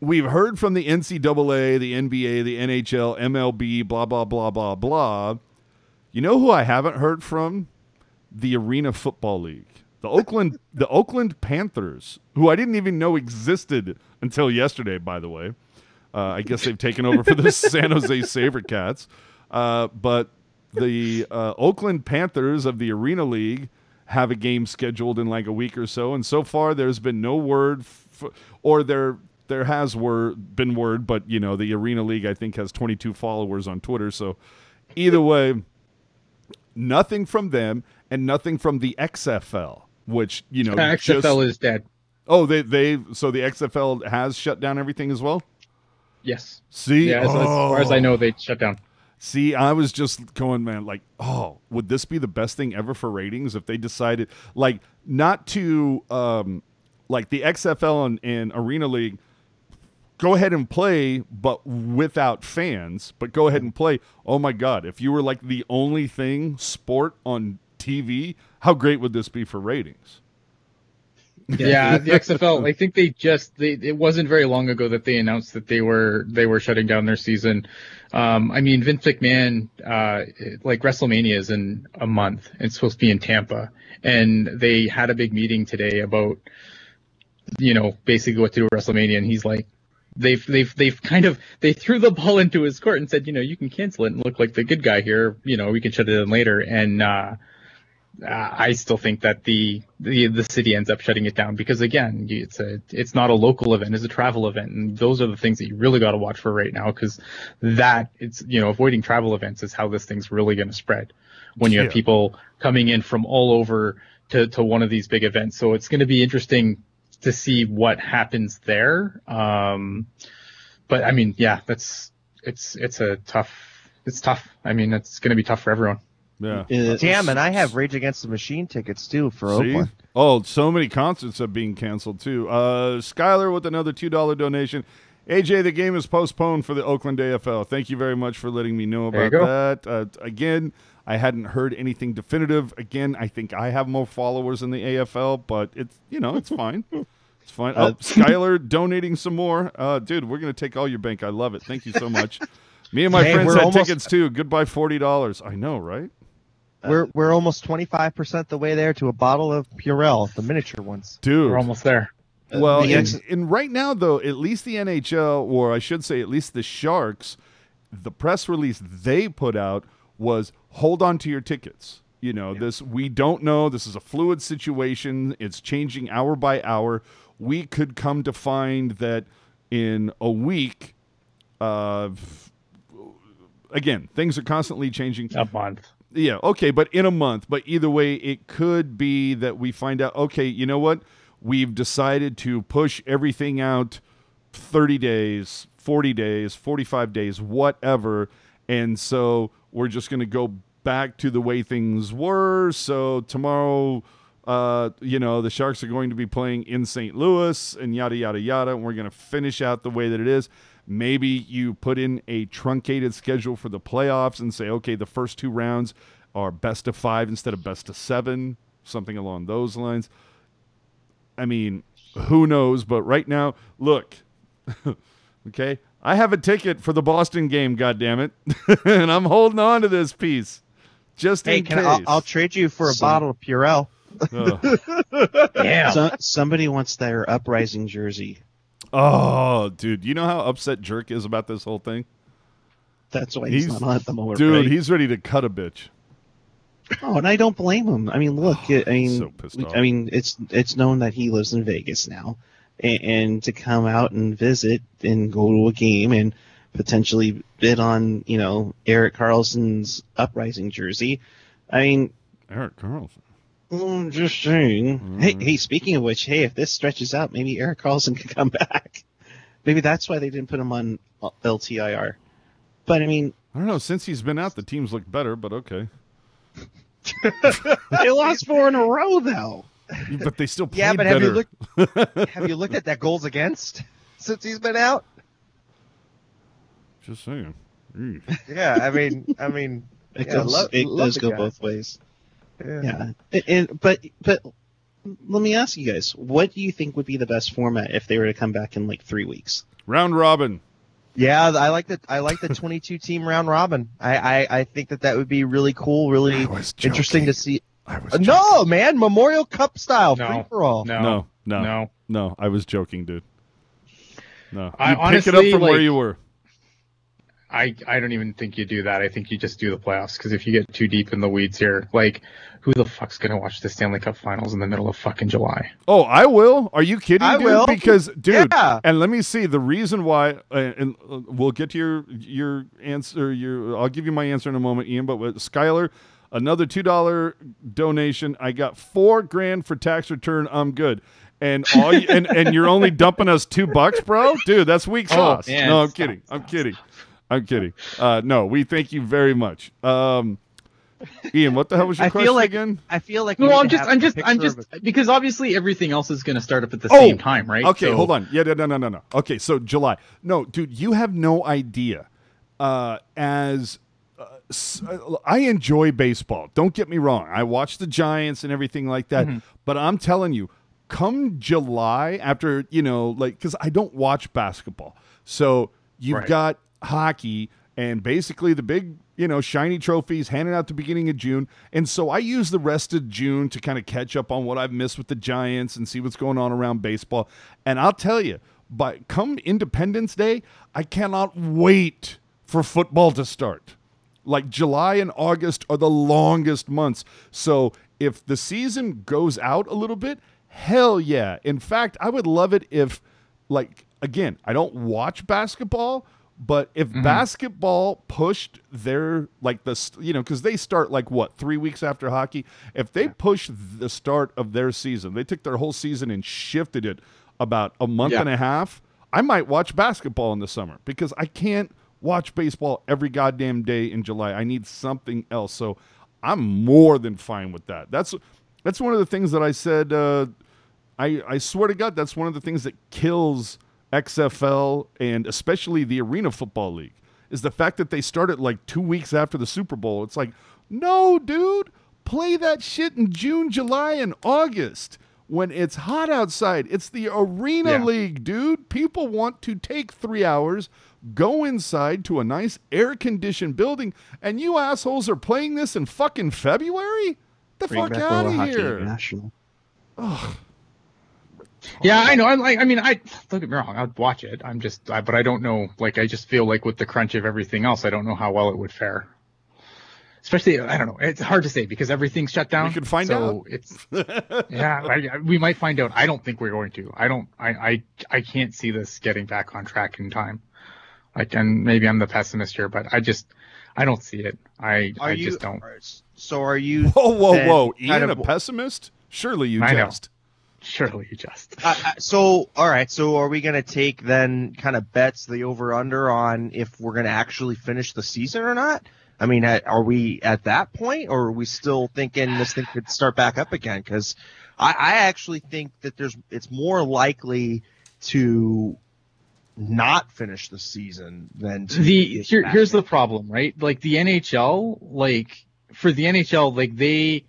Speaker 1: We've heard from the NCAA, the NBA, the NHL, MLB, blah blah blah blah blah. You know who I haven't heard from? The Arena Football League. The Oakland *laughs* the Oakland Panthers, who I didn't even know existed until yesterday, by the way. Uh, I guess they've taken over for the *laughs* San Jose SaberCats. Uh, but the uh, Oakland Panthers of the Arena League have a game scheduled in like a week or so, and so far there's been no word, f- or there there has word been word, but you know the Arena League I think has 22 followers on Twitter, so either way, nothing from them and nothing from the XFL, which you know
Speaker 3: XFL
Speaker 1: just-
Speaker 3: is dead.
Speaker 1: oh they they so the XFL has shut down everything as well.
Speaker 3: Yes.
Speaker 1: See,
Speaker 3: Yeah, as, as far as I
Speaker 1: Oh.
Speaker 3: know, they shut down.
Speaker 1: See, I was just going, man, like, oh, would this be the best thing ever for ratings if they decided, like, not to, um, like the XFL and, and Arena League, go ahead and play, but without fans. But go ahead and play. Oh my God! If you were like the only thing sport on TV, how great would this be for ratings?
Speaker 3: Yeah, the XFL. *laughs* I think they just they it wasn't very long ago that they announced that they were they were shutting down their season. Um, I mean, Vince McMahon, uh, like WrestleMania is in a month. It's supposed to be in Tampa, and they had a big meeting today about, you know, basically what to do with WrestleMania, and he's like, they've they've they've kind of they threw the ball *laughs* into his court and said, you know, you can cancel it and look like the good guy here. You know, we can shut it in later, and uh, uh, I still think that the, the the city ends up shutting it down because again, it's a it's not a local event, it's a travel event, and those are the things that you really got to watch for right now because that it's you know avoiding travel events is how this thing's really going to spread when you
Speaker 1: Yeah.
Speaker 3: have people coming in from all over to to one of these big events. So it's going to be interesting to see what happens there. Um, but I mean, yeah, that's it's it's a tough it's tough. I mean, it's going to be tough for everyone.
Speaker 1: Yeah.
Speaker 2: Damn, and I have Rage Against the Machine tickets too for
Speaker 1: See?
Speaker 2: Oakland.
Speaker 1: Oh, so many concerts are being canceled too. Uh, Skylar with another two dollar donation. AJ, the game is postponed for the Oakland AFL. Thank you very much for letting me know about that. Uh, again, I hadn't heard anything definitive. Again, I think I have more followers in the AFL, but it's you know it's fine. *laughs* It's fine. Oh,
Speaker 4: Uh,
Speaker 1: Skylar donating some more. Uh, dude, we're gonna take all your bank. I love it. Thank you so much. *laughs* Me and my
Speaker 2: Hey,
Speaker 1: friends
Speaker 2: we're
Speaker 1: had
Speaker 2: almost-
Speaker 1: tickets too. Goodbye forty dollars. I know, right?
Speaker 2: We're we're almost twenty five percent the way there to a bottle of Purell, the miniature ones.
Speaker 1: Dude,
Speaker 3: We're almost there.
Speaker 1: Well,
Speaker 4: the
Speaker 1: and,
Speaker 4: ex-
Speaker 1: and right now, though, at least the NHL, or I should say, at least the Sharks, the press release they put out was hold on to your tickets. You know, this we don't know. This is a fluid situation. It's changing hour by hour. We could come to find that in a week, uh, again, things are constantly changing.
Speaker 3: A month.
Speaker 1: Yeah, okay, but in a month. But either way, it could be that we find out, okay, you know what? We've decided to push everything out 30 days, 40 days, 45 days, whatever. And so we're just going to go back to the way things were. So tomorrow, uh, you know, the Sharks are going to be playing in St. Louis and yada, yada, yada. And we're going to finish out the way that it is. Maybe you put in a truncated schedule for the playoffs and say, okay, the first two rounds are best of five instead of best of seven, something along those lines. I mean, who knows? But right now, look, *laughs* okay, I have a ticket for the Boston game, goddammit, *laughs* and I'm holding on to this piece just
Speaker 2: Hey,
Speaker 1: in
Speaker 2: can
Speaker 1: case.
Speaker 2: I, I'll, I'll trade you for a
Speaker 4: So-
Speaker 2: bottle of Purell.
Speaker 1: oh. *laughs*
Speaker 3: Yeah.
Speaker 4: so, somebody wants their uprising jersey.
Speaker 1: Oh, dude, you know how upset Jerk is about this whole thing?
Speaker 4: That's why he's,
Speaker 1: He's-
Speaker 4: not on at the moment.
Speaker 1: Dude,
Speaker 4: right?
Speaker 1: he's ready to cut a bitch.
Speaker 4: Oh, and I don't blame him. I mean, look, *sighs* I mean,
Speaker 1: So pissed off.
Speaker 4: I mean, it's it's known that he lives in Vegas now, and, and to come out and visit and go to a game and potentially bid on, you know, Erik Karlsson's uprising jersey. I mean,
Speaker 1: Erik Karlsson.
Speaker 4: I'm just saying.
Speaker 1: Mm.
Speaker 4: Hey, hey, speaking of which, hey, if this stretches out, maybe Erik Karlsson *laughs* could come back. Maybe that's why they didn't put him on LTIR. But I mean,
Speaker 1: I don't know. Since he's been out, the teams look better, but okay. *laughs*
Speaker 4: they lost four in a row though. *laughs*
Speaker 1: But they still played
Speaker 2: Yeah, but
Speaker 1: better.
Speaker 2: have you looked *laughs* have you looked at that goals against since he's been out?
Speaker 1: Just saying. Mm.
Speaker 2: Yeah, I mean, I mean, *laughs*
Speaker 4: It
Speaker 2: Yeah,
Speaker 4: goes,
Speaker 2: love-
Speaker 4: it
Speaker 2: love
Speaker 4: does go
Speaker 2: guy.
Speaker 4: both ways.
Speaker 2: yeah.
Speaker 4: Yeah, and, and but but let me ask you guys, what do you think would be the best format if they were to come back in like three weeks?
Speaker 1: Round robin.
Speaker 2: Yeah, I like the I like the 22 team round robin. I, I I think that that would be really cool, really interesting to see.
Speaker 1: I was
Speaker 2: Uh,
Speaker 1: joking.
Speaker 2: no, man, Memorial Cup style,
Speaker 3: No.
Speaker 2: free for all.
Speaker 3: No.
Speaker 1: no, no, no,
Speaker 3: No.
Speaker 1: I was joking, dude. No,
Speaker 3: I
Speaker 1: you pick it up
Speaker 3: honestly,
Speaker 1: from where you were.
Speaker 3: I, I don't even think you do that. I think you just do the playoffs because if you get too deep in the weeds here, like who the fuck's gonna watch the Stanley Cup Finals in the middle of fucking July?
Speaker 1: Oh, I will. Are you kidding,
Speaker 2: I
Speaker 1: dude?
Speaker 2: will.
Speaker 1: Because, dude,
Speaker 2: Yeah.
Speaker 1: and let me see the reason why. Uh, and uh, we'll get to your your answer. Your I'll give you my answer in a moment, Ian. But with Skylar, another two dollar donation. I got four grand for tax return. I'm good. And all you, and and you're only dumping us two bucks, bro, dude. That's weak
Speaker 3: Oh,
Speaker 1: sauce.
Speaker 3: man,
Speaker 1: no, I'm
Speaker 3: stop,
Speaker 1: kidding. I'm kidding. I'm kidding. Uh, no, we thank you very much. Um, Ian, what the hell was your
Speaker 2: I
Speaker 1: question
Speaker 2: feel like
Speaker 1: again?
Speaker 2: I feel like we
Speaker 3: No,
Speaker 2: need
Speaker 3: I'm just, I'm just, I'm just because obviously everything else is going to start up at the
Speaker 1: Oh,
Speaker 3: same time, right?
Speaker 1: Okay,
Speaker 3: So-
Speaker 1: hold on. Yeah, no, no, no, no. Okay, so July. No, dude, you have no idea. Uh, as s- I enjoy baseball. Don't get me wrong. I watch the Giants and everything like that.
Speaker 3: Mm-hmm.
Speaker 1: But I'm telling you, come July, after you know, like, because I don't watch basketball, so you've
Speaker 3: Right.
Speaker 1: got hockey and basically the big you know shiny trophies handed out the beginning of june and so i use the rest of june to kind of catch up on what i've missed with the giants and see what's going on around baseball and i'll tell you but come independence day i cannot wait for football to start like July and August are the longest months. So if the season goes out a little bit, hell yeah. In fact, I would love it if, like, again, I don't watch basketball, but if mm-hmm. basketball pushed their, like, the, you know, because they start, like, what, three weeks after hockey? If they push the start of their season, they took their whole season and shifted it about a month
Speaker 3: Yeah.
Speaker 1: and a half, I might watch basketball in the summer because I can't watch baseball every goddamn day in July. I need something else. So I'm more than fine with that. That's that's one of the things that I said. Uh, I I swear to God, that's one of the things that kills XFL and especially the Arena Football League is the fact that they started like two weeks after the Super Bowl. It's like, no, dude, play that shit in June, July, and August when it's hot outside. It's the Arena
Speaker 3: Yeah.
Speaker 1: League, dude. People want to take three hours, go inside to a nice air conditioned building, and you assholes are playing this in fucking February? The
Speaker 4: Bring
Speaker 1: fuck out of here.
Speaker 4: International.
Speaker 3: Yeah, I know. I'm like, I mean, I don't get me wrong. I'd watch it. I'm just, I, but I don't know. Like, I just feel like with the crunch of everything else, I don't know how well it would fare. Especially, I don't know. It's hard to say because everything's shut down.
Speaker 1: We can find
Speaker 3: so
Speaker 1: out.
Speaker 3: It's *laughs* yeah, I, I- we might find out. I don't think we're going to. I don't. I I I can't see this getting back on track in time. Like, and maybe I'm the pessimist here, but I just, I don't see it. I
Speaker 2: Are
Speaker 3: I
Speaker 2: you?
Speaker 3: just don't.
Speaker 2: So are you? *laughs*
Speaker 1: Whoa, whoa, whoa.
Speaker 2: kind
Speaker 1: Ian,
Speaker 2: of-
Speaker 1: a pessimist? Surely you
Speaker 3: I know. Surely you just.
Speaker 2: Uh, uh, so all right. So are we going to take then kind of bets the over under on if we're going to actually finish the season or not? I mean, are we at that point, or are we still thinking this thing could start back up again? Because I, I actually think that there's it's more likely to not finish the season than to
Speaker 3: the here, here's the problem, right? Like the NHL, like for the NHL, like they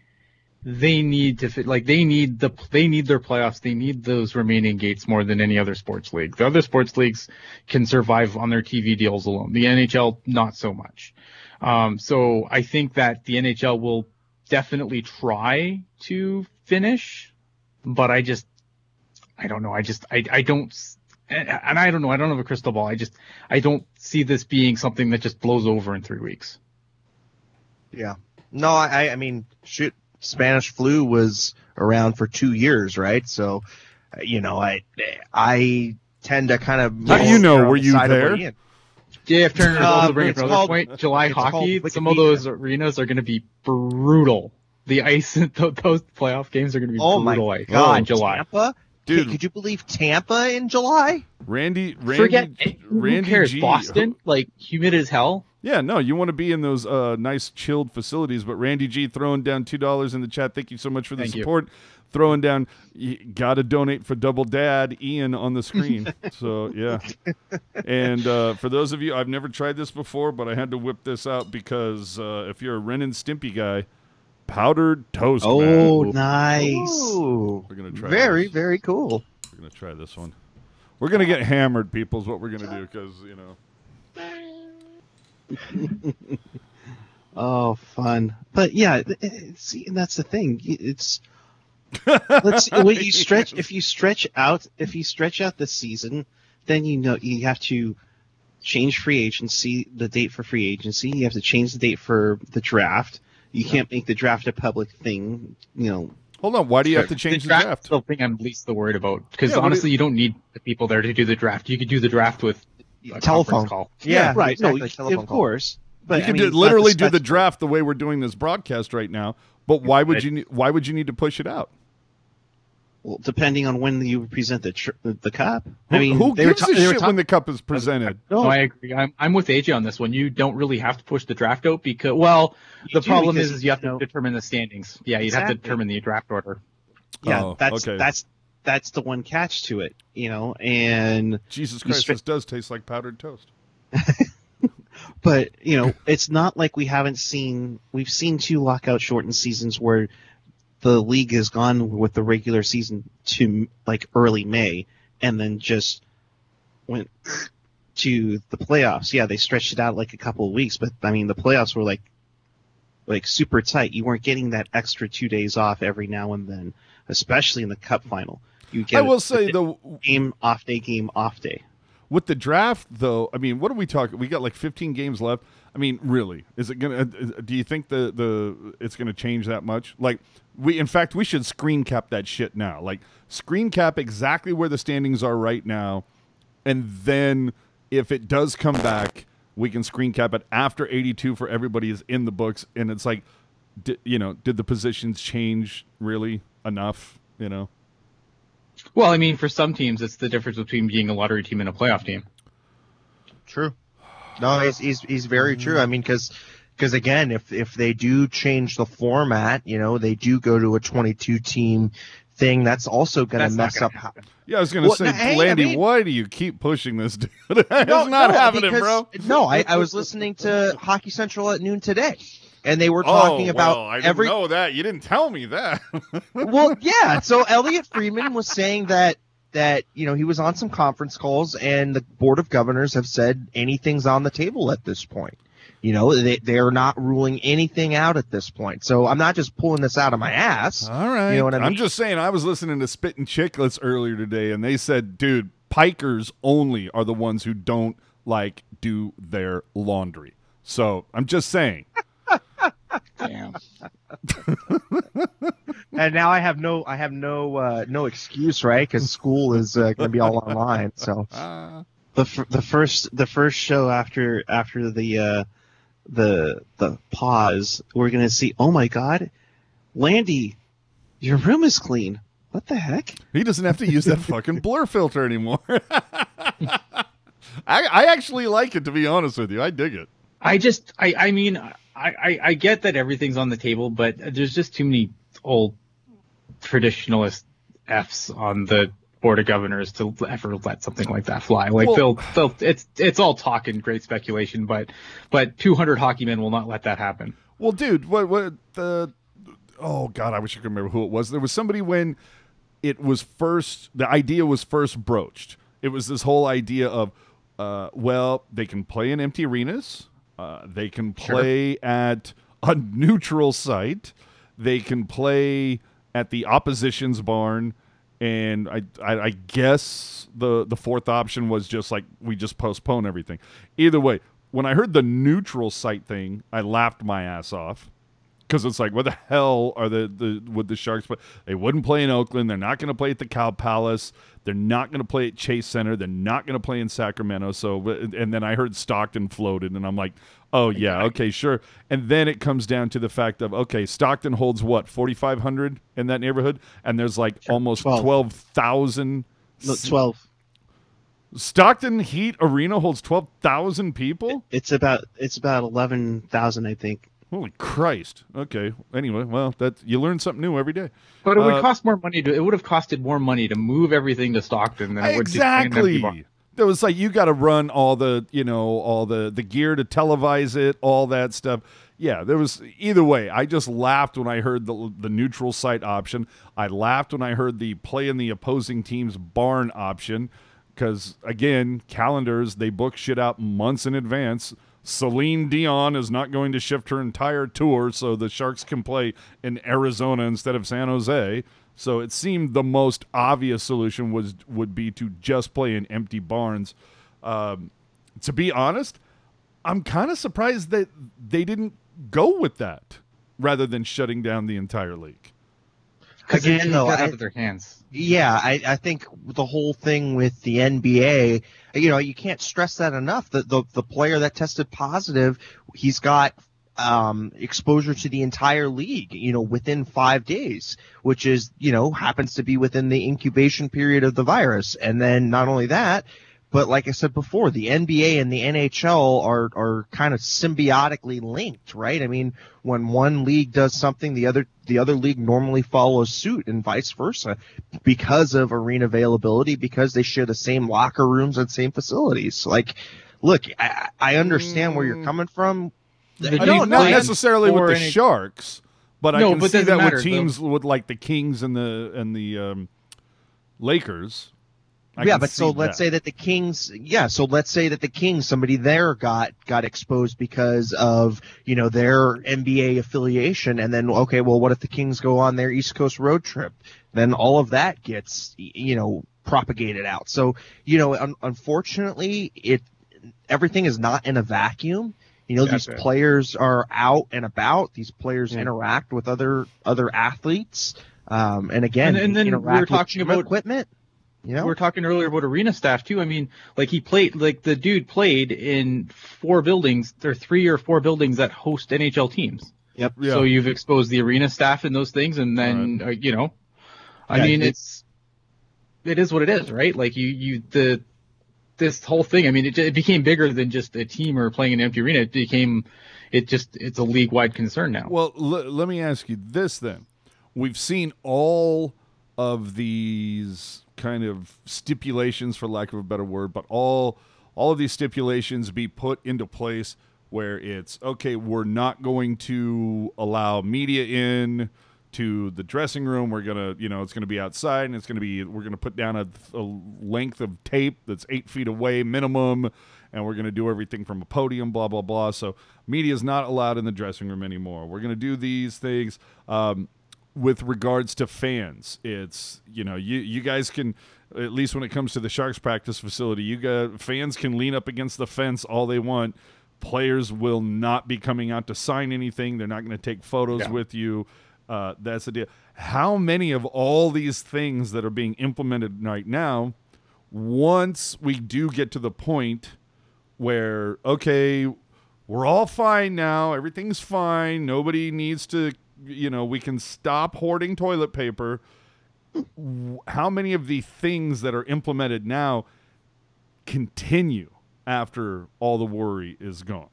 Speaker 3: they need to fit, like they need the they need their playoffs. They need those remaining gates more than any other sports league. The other sports leagues can survive on their TV deals alone. The NHL not so much. Um, so I think that the NHL will definitely try to finish, but I just I don't know. I just I I don't. And, and I don't know. I don't have a crystal ball. I just I don't see this being something that just blows over in three weeks.
Speaker 2: Yeah. No, I, I mean, shoot, Spanish flu was around for two years, right? So, uh, you know, I, I tend to kind of.
Speaker 1: How do you know? Were you
Speaker 2: side of
Speaker 1: there?
Speaker 2: Ian.
Speaker 3: JF Turner is
Speaker 2: Uh,
Speaker 3: also bringing up
Speaker 2: it's
Speaker 3: another
Speaker 2: called-
Speaker 3: point. July hockey.
Speaker 2: called
Speaker 3: Some of those arenas are going to be brutal. The ice, *laughs* those playoff games are going to be
Speaker 2: Oh my
Speaker 3: brutal ice
Speaker 2: God,
Speaker 3: in July.
Speaker 2: Tampa,
Speaker 1: Dude.
Speaker 2: Hey, could you believe Tampa in July?
Speaker 1: Randy, Randy,
Speaker 3: Forget who
Speaker 1: Randy
Speaker 3: cares.
Speaker 1: G.
Speaker 3: Boston, like humid as hell.
Speaker 1: Yeah, no, you want to be in those uh, nice chilled facilities. But Randy G throwing down two dollars in the chat. Thank you so much for the
Speaker 3: Thank you.
Speaker 1: Support. Throwing down, you got to donate for Double Dad Ian on the screen. so yeah, and uh, for those of you, I've never tried this before, but I had to whip this out because uh, if you're a Ren and Stimpy guy, powdered toast.
Speaker 4: Oh,
Speaker 1: man.
Speaker 4: nice.
Speaker 2: Ooh,
Speaker 1: We're gonna try
Speaker 2: very,
Speaker 1: this.
Speaker 2: very cool.
Speaker 1: We're gonna try this one. We're gonna get hammered, people. Is what we're gonna do because you know. *laughs*
Speaker 4: Oh, fun. But yeah, th- th- see, and that's the thing. It's let's *laughs* when you stretch if you stretch out if you stretch out the season, then you know you have to change free agency, the date for free agency. You have to change the date for the draft. You can't make the draft a public thing. You know,
Speaker 1: Hold on. Why do you have to change the
Speaker 3: draft?
Speaker 1: draft?
Speaker 3: is The thing I'm least the worried about because
Speaker 1: Yeah,
Speaker 3: honestly,
Speaker 1: do
Speaker 3: you don't need the people there to do the draft. You could do the draft with a
Speaker 2: Telephone.
Speaker 3: call.
Speaker 2: Yeah,
Speaker 4: right?
Speaker 2: exactly,
Speaker 4: no,
Speaker 2: telephone
Speaker 4: of
Speaker 2: call.
Speaker 4: course. But
Speaker 1: you
Speaker 4: I
Speaker 1: could
Speaker 4: mean,
Speaker 1: do, literally do the draft the way we're doing this broadcast right now. But why would you? Why would you need to push it out?
Speaker 4: Well, depending on when you present the tr- the, the cup. I mean,
Speaker 1: who
Speaker 4: they were
Speaker 1: gives
Speaker 4: ta-
Speaker 1: a shit
Speaker 4: ta-
Speaker 1: when the cup is presented?
Speaker 3: No,
Speaker 4: No,
Speaker 3: I agree. I'm, I'm with AJ on this one. You don't really have to push the draft out because, well,
Speaker 4: You
Speaker 3: the problem is, is you have to
Speaker 4: know-
Speaker 3: determine the standings. Yeah, you'd have to determine the draft order.
Speaker 4: yeah,
Speaker 1: Oh,
Speaker 4: that's
Speaker 1: okay.
Speaker 4: that's that's the one catch to it, you know. And
Speaker 1: Jesus Christ,
Speaker 4: stra-
Speaker 1: this does taste like powdered toast. *laughs*
Speaker 4: but you know, it's not like we haven't seen we've seen two lockout shortened seasons where the league has gone with the regular season to like early May and then just went to the playoffs. Yeah, they stretched it out like a couple of weeks, but I mean the playoffs were like like super tight. You weren't getting that extra two days off every now and then, especially in the cup final. You get
Speaker 1: I
Speaker 4: a-
Speaker 1: will say though,
Speaker 4: game off day, game off day.
Speaker 1: with the draft though, I mean, what are we talking? We got like 15 games left. I mean, really, is it gonna? uh, Do you think the the it's gonna change that much? Like we, in fact, we should screen cap that shit now. Like screen cap exactly where the standings are right now, and then if it does come back, we can screen cap it after 82 for everybody is in the books, and it's like, di- you know, did the positions change really enough? You know.
Speaker 3: Well, I mean, for some teams, it's the difference between being a lottery team and a playoff team.
Speaker 2: True. No, he's he's, he's very true. I mean, because again, if if they do change the format, you know, they do go to a 22 team thing. That's also going to mess
Speaker 3: gonna
Speaker 2: up. How,
Speaker 3: happen.
Speaker 1: Yeah, I was gonna
Speaker 2: Well,
Speaker 1: say,
Speaker 2: no, hey, I mean-
Speaker 1: why do you keep pushing this dude? *laughs* it's not happening,
Speaker 2: because-
Speaker 1: bro.
Speaker 2: No, I, I was listening to Hockey Central at noon today, and they were talking
Speaker 1: oh,
Speaker 2: about
Speaker 1: well, I didn't
Speaker 2: every.
Speaker 1: know that. You didn't tell me that. *laughs*
Speaker 2: well, yeah. So Elliotte Friedman was saying that that you know he was on some conference calls, and the board of governors have said anything's on the table at this point. You know, they they are not ruling anything out at this point. So I'm not just pulling this out of my ass.
Speaker 1: All right.
Speaker 2: You know what I mean?
Speaker 1: I'm just saying, I was listening to Spittin' Chicklets earlier today, and they said, dude, pikers only are the ones who don't like do their laundry. So I'm just saying.
Speaker 3: Damn. *laughs*
Speaker 2: and now I have no I have no uh, no excuse, right? Because school is uh, going to be all online. So *laughs*
Speaker 1: Uh,
Speaker 4: the f- the first the first show after after the uh, the the pause, we're gonna see. Oh my God, Landy, your room is clean. What the heck?
Speaker 1: he doesn't have to use that *laughs* fucking blur filter anymore. *laughs* I, I actually like it, to be honest with you. I dig it.
Speaker 3: I just, I, I mean, I, I, I get that everything's on the table, but there's just too many old traditionalist Fs on the board of governors to ever let something like that fly. Like
Speaker 1: Well-
Speaker 3: they'll, they'll, it's, it's all talk and great speculation, but, but 200 hockey men will not let that happen.
Speaker 1: Well, dude, what what the oh god, I wish I could remember who it was. There was somebody when it was first the idea was first broached. It was this whole idea of uh, well, they can play in empty arenas. Uh, they can play at a neutral site. They can play at the opposition's barn. And I, I, I guess the the fourth option was just like we just postpone everything. Either way, when I heard the neutral site thing, I laughed my ass off because it's like, what the hell are the, the would the Sharks play? They wouldn't play in Oakland. They're not going to play at the Cow Palace. They're not going to play at Chase Center. They're not going to play in Sacramento. So, and then I heard Stockton floated, and I'm like, oh yeah, okay, sure. And then it comes down to the fact of okay, Stockton holds what 4,500 in that neighborhood, and there's like almost
Speaker 4: 12.
Speaker 1: 12,000.
Speaker 4: Look, twelve.
Speaker 1: Stockton Heat Arena holds 12,000 people.
Speaker 4: It's about it's about eleven thousand, I think.
Speaker 1: Holy Christ! Okay. Anyway, well, that you learn something new every day.
Speaker 3: But it would
Speaker 1: Uh,
Speaker 3: cost more money to, it would have costed more money to move everything to Stockton than it would to stand empty bar.
Speaker 1: Exactly. There was like you got to run all the you know all the the gear to televise it, all that stuff. Yeah, there was either way. I just laughed when I heard the the neutral site option. I laughed when I heard the play in the opposing team's barn option because again, calendars they book shit out months in advance. Celine Dion is not going to shift her entire tour so the Sharks can play in Arizona instead of San Jose. So it seemed the most obvious solution was would be to just play in empty barns. Um, to be honest, I'm kind of surprised that they didn't go with that rather than shutting down the entire league.
Speaker 2: Again, though, I-
Speaker 3: out of their hands.
Speaker 2: Yeah, I, I think the whole thing with the NBA, you know, you can't stress that enough. The, the the player that tested positive, he's got um, exposure to the entire league, you know, within five days, which is, you know, happens to be within the incubation period of the virus. And then not only that, but like I said before, the NBA and the NHL are, are kind of symbiotically linked, right? I mean, when one league does something, the other, the other league normally follows suit and vice versa because of arena availability, because they share the same locker rooms and same facilities. Like, look, I, I understand where you're coming from.
Speaker 3: The
Speaker 1: I
Speaker 3: No,
Speaker 1: mean, not necessarily with the
Speaker 3: any-
Speaker 1: Sharks, but I can
Speaker 3: but
Speaker 1: see that
Speaker 3: matter,
Speaker 1: with teams with like the Kings and the and the um, Lakers. I
Speaker 2: yeah, but so let's
Speaker 1: that.
Speaker 2: say that the Kings, yeah, so let's say that the Kings, somebody there got got exposed because of you know their NBA affiliation, and then okay, well, what if the Kings go on their East Coast road trip? Then all of that gets you know propagated out. So you know, un- unfortunately, it everything is not in a vacuum. You know, these players are out and about. These players
Speaker 4: Yeah.
Speaker 2: interact with other other athletes, um, and again,
Speaker 3: And- and then we were talking about-
Speaker 2: equipment. You know,
Speaker 3: We are talking earlier about arena staff too. I mean, like he played, like the dude played in four buildings. There are three or four buildings that host NHL teams.
Speaker 4: Yep.
Speaker 1: Yeah.
Speaker 3: So you've exposed the arena staff in those things, and then uh, you know, I
Speaker 4: Yeah,
Speaker 3: mean,
Speaker 4: it-
Speaker 3: it's it is what it is, right? Like you, you the this whole thing. I mean, it, it became bigger than just a team or playing an empty arena. It became, it just it's a league wide concern now.
Speaker 1: Well, l- let me ask you this then. We've seen all of these kind of stipulations, for lack of a better word, but all all of these stipulations be put into place where it's okay. We're not going to allow media in to the dressing room. We're gonna, you know, it's gonna be outside, and it's gonna be. We're gonna put down a, a length of tape that's eight feet away minimum, and we're gonna do everything from a podium. Blah blah blah. So media is not allowed in the dressing room anymore. We're gonna do these things. Um, with regards to fans, it's you know you you guys can at least when it comes to the Sharks practice facility, you got fans can lean up against the fence all they want. Players will not be coming out to sign anything. They're not going to take photos
Speaker 3: Yeah.
Speaker 1: with you. Uh, that's the deal. How many of all these things that are being implemented right now, once we do get to the point where okay, we're all fine now, everything's fine, nobody needs to, you know, we can stop hoarding toilet paper. How many of the things that are implemented now continue after all the worry is gone?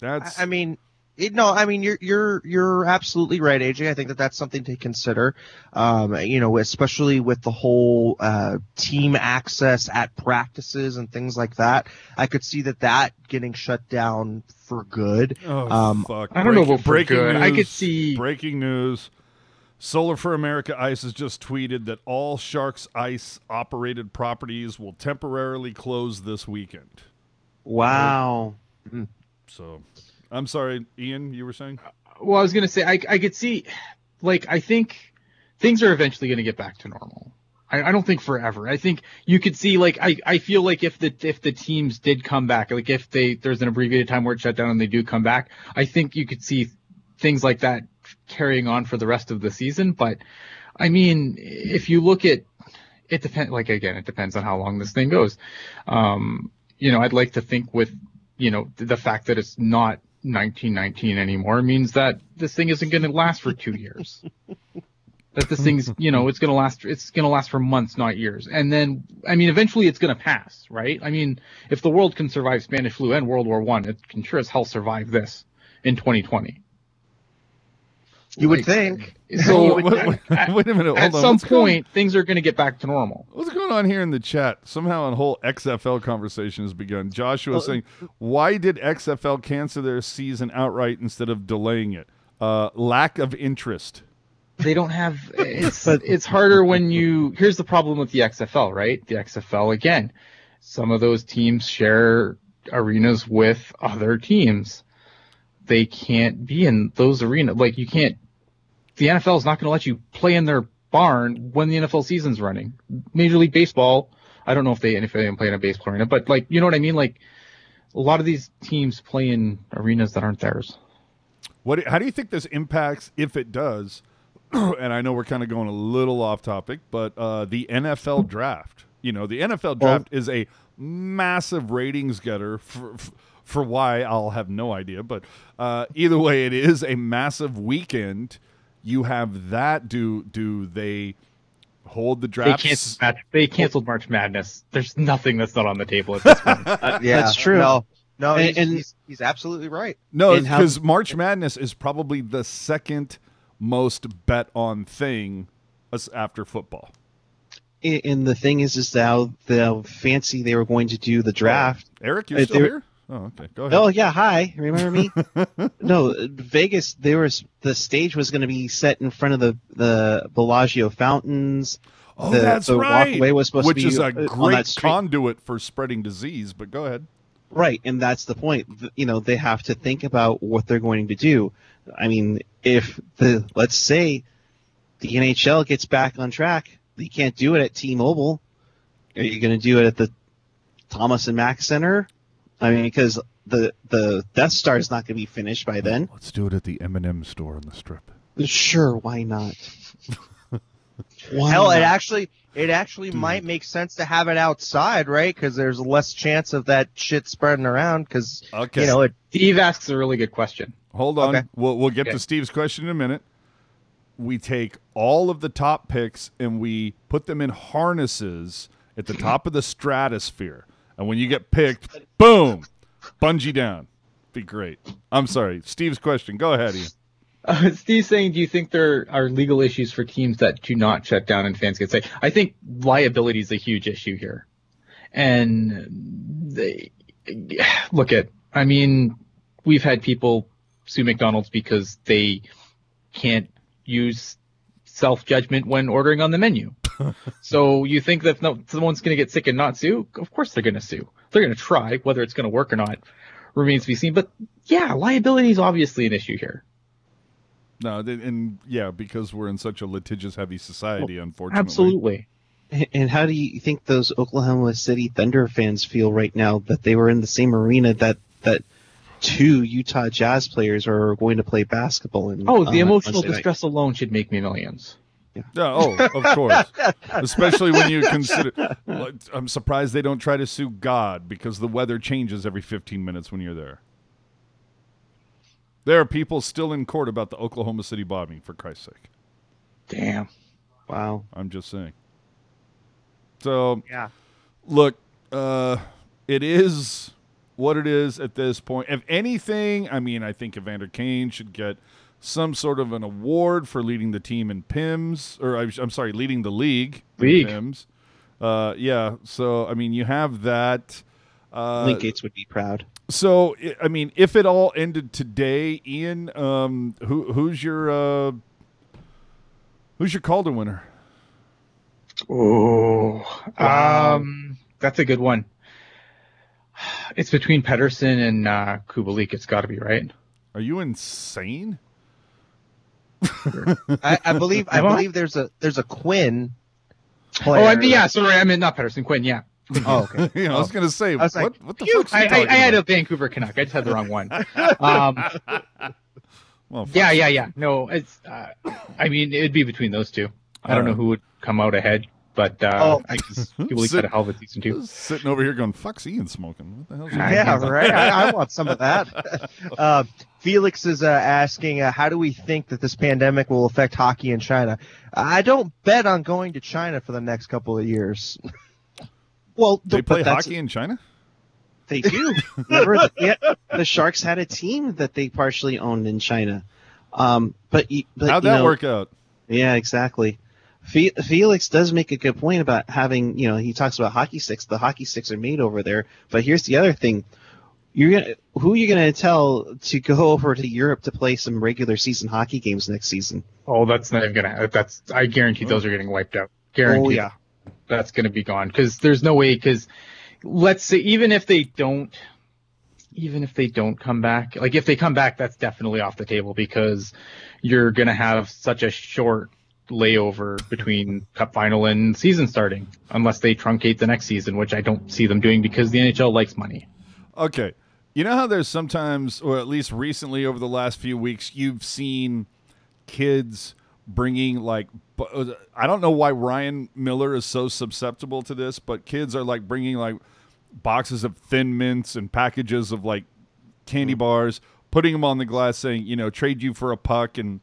Speaker 1: That's
Speaker 2: I I mean, it, no, I mean you're you're you're absolutely right, AJ. I think that that's something to consider. Um, you know, especially with the whole uh, team access at practices and things like that. I could see that that getting shut down for good.
Speaker 1: Oh,
Speaker 2: Um,
Speaker 1: fuck.
Speaker 3: I don't know
Speaker 1: Breaking-
Speaker 3: about for
Speaker 1: breaking
Speaker 3: good. I could see-
Speaker 1: breaking news. Solar4America Ice has just tweeted that all Sharks Ice operated properties will temporarily close this weekend.
Speaker 4: Wow.
Speaker 1: So, I'm sorry, Ian, you were saying?
Speaker 3: Well, I was gonna say I I could see, like I think things are eventually gonna get back to normal. I, I don't think forever. I think you could see like I, I feel like if the if the teams did come back, like if they there's an abbreviated time where it's shut down and they do come back, I think you could see things like that carrying on for the rest of the season. But I mean, if you look at it depends like again, it depends on how long this thing goes. Um, you know, I'd like to think with you know the fact that it's not 1919 anymore means that this thing isn't going to last for two years. that this thing's you know it's going to last it's going to last for months not years. And then i mean eventually it's going to pass right? I mean if the world can survive spanish flu and world war one it can sure as hell survive this in 2020
Speaker 2: You would
Speaker 3: Like,
Speaker 2: think. *laughs*
Speaker 3: so
Speaker 1: wait, wait,
Speaker 3: at,
Speaker 1: wait a minute. Hold
Speaker 3: at
Speaker 1: on.
Speaker 3: some
Speaker 1: What's going-
Speaker 3: point things are going to get back to normal
Speaker 1: What's going on here in the chat? Somehow a whole XFL conversation has begun. Joshua is saying, why did XFL cancel their season outright instead of delaying it? Uh, lack of interest.
Speaker 3: they don't have *laughs* it's it's harder when you here's the problem with the XFL, right? The XFL again, some of those teams share arenas with other teams. They can't be in those arenas. Like you can't the NFL is not going to let you play in their barn when the NFL season's running. Major League Baseball, I don't know if they if they play in a baseball arena, but like you know what I mean? Like a lot of these teams play in arenas that aren't theirs.
Speaker 1: What? How do you think this impacts, if it does? *clears throat* and I know we're kind of going a little off topic, but uh, the NFL draft. You know, the NFL draft is a massive ratings getter for, f For why, I'll have no idea. But uh, either way, it is a massive weekend. You have that. Do do they hold the draft?
Speaker 3: They
Speaker 1: draft?
Speaker 3: canceled, match, they canceled March Madness. There's nothing that's not on the table at this *laughs* point.
Speaker 2: Uh, yeah,
Speaker 4: That's true.
Speaker 2: No, no,
Speaker 4: And-
Speaker 2: he's,
Speaker 4: and-
Speaker 2: he's, he's absolutely right.
Speaker 1: No,
Speaker 4: And how-
Speaker 1: because March Madness is probably the second most bet on thing after football.
Speaker 4: And and the thing is, is how the fancy they were going to do the draft.
Speaker 1: Eric, you're
Speaker 4: Uh,
Speaker 1: still here? Oh, okay. Go ahead.
Speaker 4: Oh yeah, hi. Remember me? *laughs* no, Vegas. There was the stage was going to be set in front of the the Bellagio fountains.
Speaker 1: oh,
Speaker 4: the-
Speaker 1: that's
Speaker 4: the
Speaker 1: right.
Speaker 4: walkway was supposed to
Speaker 1: Which
Speaker 4: be,
Speaker 1: is a
Speaker 4: uh,
Speaker 1: great conduit for spreading disease. But go ahead.
Speaker 4: Right, and that's the point. You know, they have to think about what they're going to do. I mean, if the let's say the NHL gets back on track, they can't do it at T-Mobile. Are you going to do it at the Thomas and Mack Center? I mean, because the the Death Star is not going to be finished by then.
Speaker 1: Let's do it at the M&M store on the strip.
Speaker 4: Sure, why not? *laughs* why
Speaker 2: Hell,
Speaker 4: not?
Speaker 2: it actually it actually might make sense to have it outside, right? Because there's less chance of that shit spreading around. Because
Speaker 1: Okay.
Speaker 2: you know it.
Speaker 3: Steve asks a really good question.
Speaker 1: Hold on.
Speaker 2: Okay.
Speaker 1: We'll we'll get
Speaker 3: Okay.
Speaker 1: to Steve's question in a minute. We take all of the top picks and we put them in harnesses at the *laughs* top of the stratosphere. And when you get picked, boom, bungee down. Be great. I'm sorry. Steve's question. Go ahead, Ian.
Speaker 3: Uh, Steve's saying, do you think there are legal issues for teams that do not shut down and fans get say? I think liability is a huge issue here. And they, look at, I mean, we've had people sue McDonald's because they can't use self judgment when ordering on the menu. *laughs* so you think that no, someone's going to get sick and not sue? Of course they're going to sue. They're going to try. Whether it's going to work or not remains to be seen. But yeah, liability is obviously an issue here.
Speaker 1: No, and yeah, because we're in such a litigious heavy society, unfortunately.
Speaker 3: Absolutely.
Speaker 4: And how do you think those Oklahoma City Thunder fans feel right now that they were in the same arena that that two Utah Jazz players are going to play basketball in?
Speaker 3: Oh, the
Speaker 4: uh,
Speaker 3: emotional
Speaker 4: Wednesday night?
Speaker 3: distress alone should make me millions.
Speaker 1: Yeah, oh, of course. Especially when you consider. I'm surprised they don't try to sue God because the weather changes every 15 minutes when you're there. There are people still in court about the Oklahoma City bombing, for Christ's sake.
Speaker 3: Damn.
Speaker 4: Wow.
Speaker 1: I'm just saying. So,
Speaker 2: Yeah.
Speaker 1: look, uh, it is what it is at this point. If anything, I mean, I think Evander Kane should get some sort of an award for leading the team in PIMS, or I- I'm sorry, leading the league, in
Speaker 3: League.
Speaker 1: PIMS. Uh, yeah. So, I mean, you have that. Uh,
Speaker 4: Link Gaetz would be proud.
Speaker 1: so, I- I mean, if it all ended today, Ian, um, who who's your uh, who's your Calder winner?
Speaker 3: Oh,
Speaker 2: Wow.
Speaker 3: um, that's a good one. It's between Pettersson and uh, Kubalik. It's got to be right.
Speaker 1: Are you insane?
Speaker 2: I, I believe I believe there's a there's a Quinn.
Speaker 3: Oh, I mean, yeah. Sorry, I meant not Pettersson. Quinn. Yeah.
Speaker 2: Oh, okay. *laughs*
Speaker 1: you know, I was
Speaker 2: Oh.
Speaker 1: gonna say,
Speaker 2: was
Speaker 1: what,
Speaker 2: like,
Speaker 1: what the fuck?
Speaker 3: I, I, I had a Vancouver Canuck. I just had the wrong one. *laughs* Um,
Speaker 1: well,
Speaker 3: yeah, yeah, yeah. No, it's. Uh, I mean, it'd be between those two. I don't know who would come out ahead, but uh,
Speaker 2: Oh.
Speaker 3: I guess Kubalik had a hell of a season too. *laughs*
Speaker 1: Sitting over here going, "Fuck's Ian smoking? What the hell's he?
Speaker 2: Yeah, right. I, I want some of that. uh, Felix is uh, asking, uh, how do we think that this pandemic will affect hockey in China? I don't bet on going to China for the next couple of years. *laughs*
Speaker 4: Well,
Speaker 1: They
Speaker 4: but
Speaker 1: play hockey in China.
Speaker 4: They do. *laughs* Remember, the, yeah, the Sharks had a team that they partially owned in China. Um, but, but
Speaker 1: How'd
Speaker 4: you
Speaker 1: that
Speaker 4: know,
Speaker 1: work out?
Speaker 4: Yeah, exactly. Felix does make a good point about having, you know, he talks about hockey sticks. The hockey sticks are made over there. But here's the other thing: you're gonna who are you gonna tell to go over to Europe to play some regular season hockey games next season?
Speaker 3: Oh, that's not even gonna. That's. I guarantee those are getting wiped out. Guarantee.
Speaker 4: Oh yeah,
Speaker 3: that's going to be gone because there's no way because let's say even if they don't even if they don't come back like if they come back that's definitely off the table because you're going to have such a short layover between cup final and season starting unless they truncate the next season which i don't see them doing because the nhl likes money
Speaker 1: Okay. You know how there's sometimes, or at least recently over the last few weeks, you've seen kids bringing like, uh, I don't know why Ryan Miller is so susceptible to this, but kids are like bringing like boxes of thin mints and packages of like candy mm. bars, putting them on the glass, saying, you know, trade you for a puck, and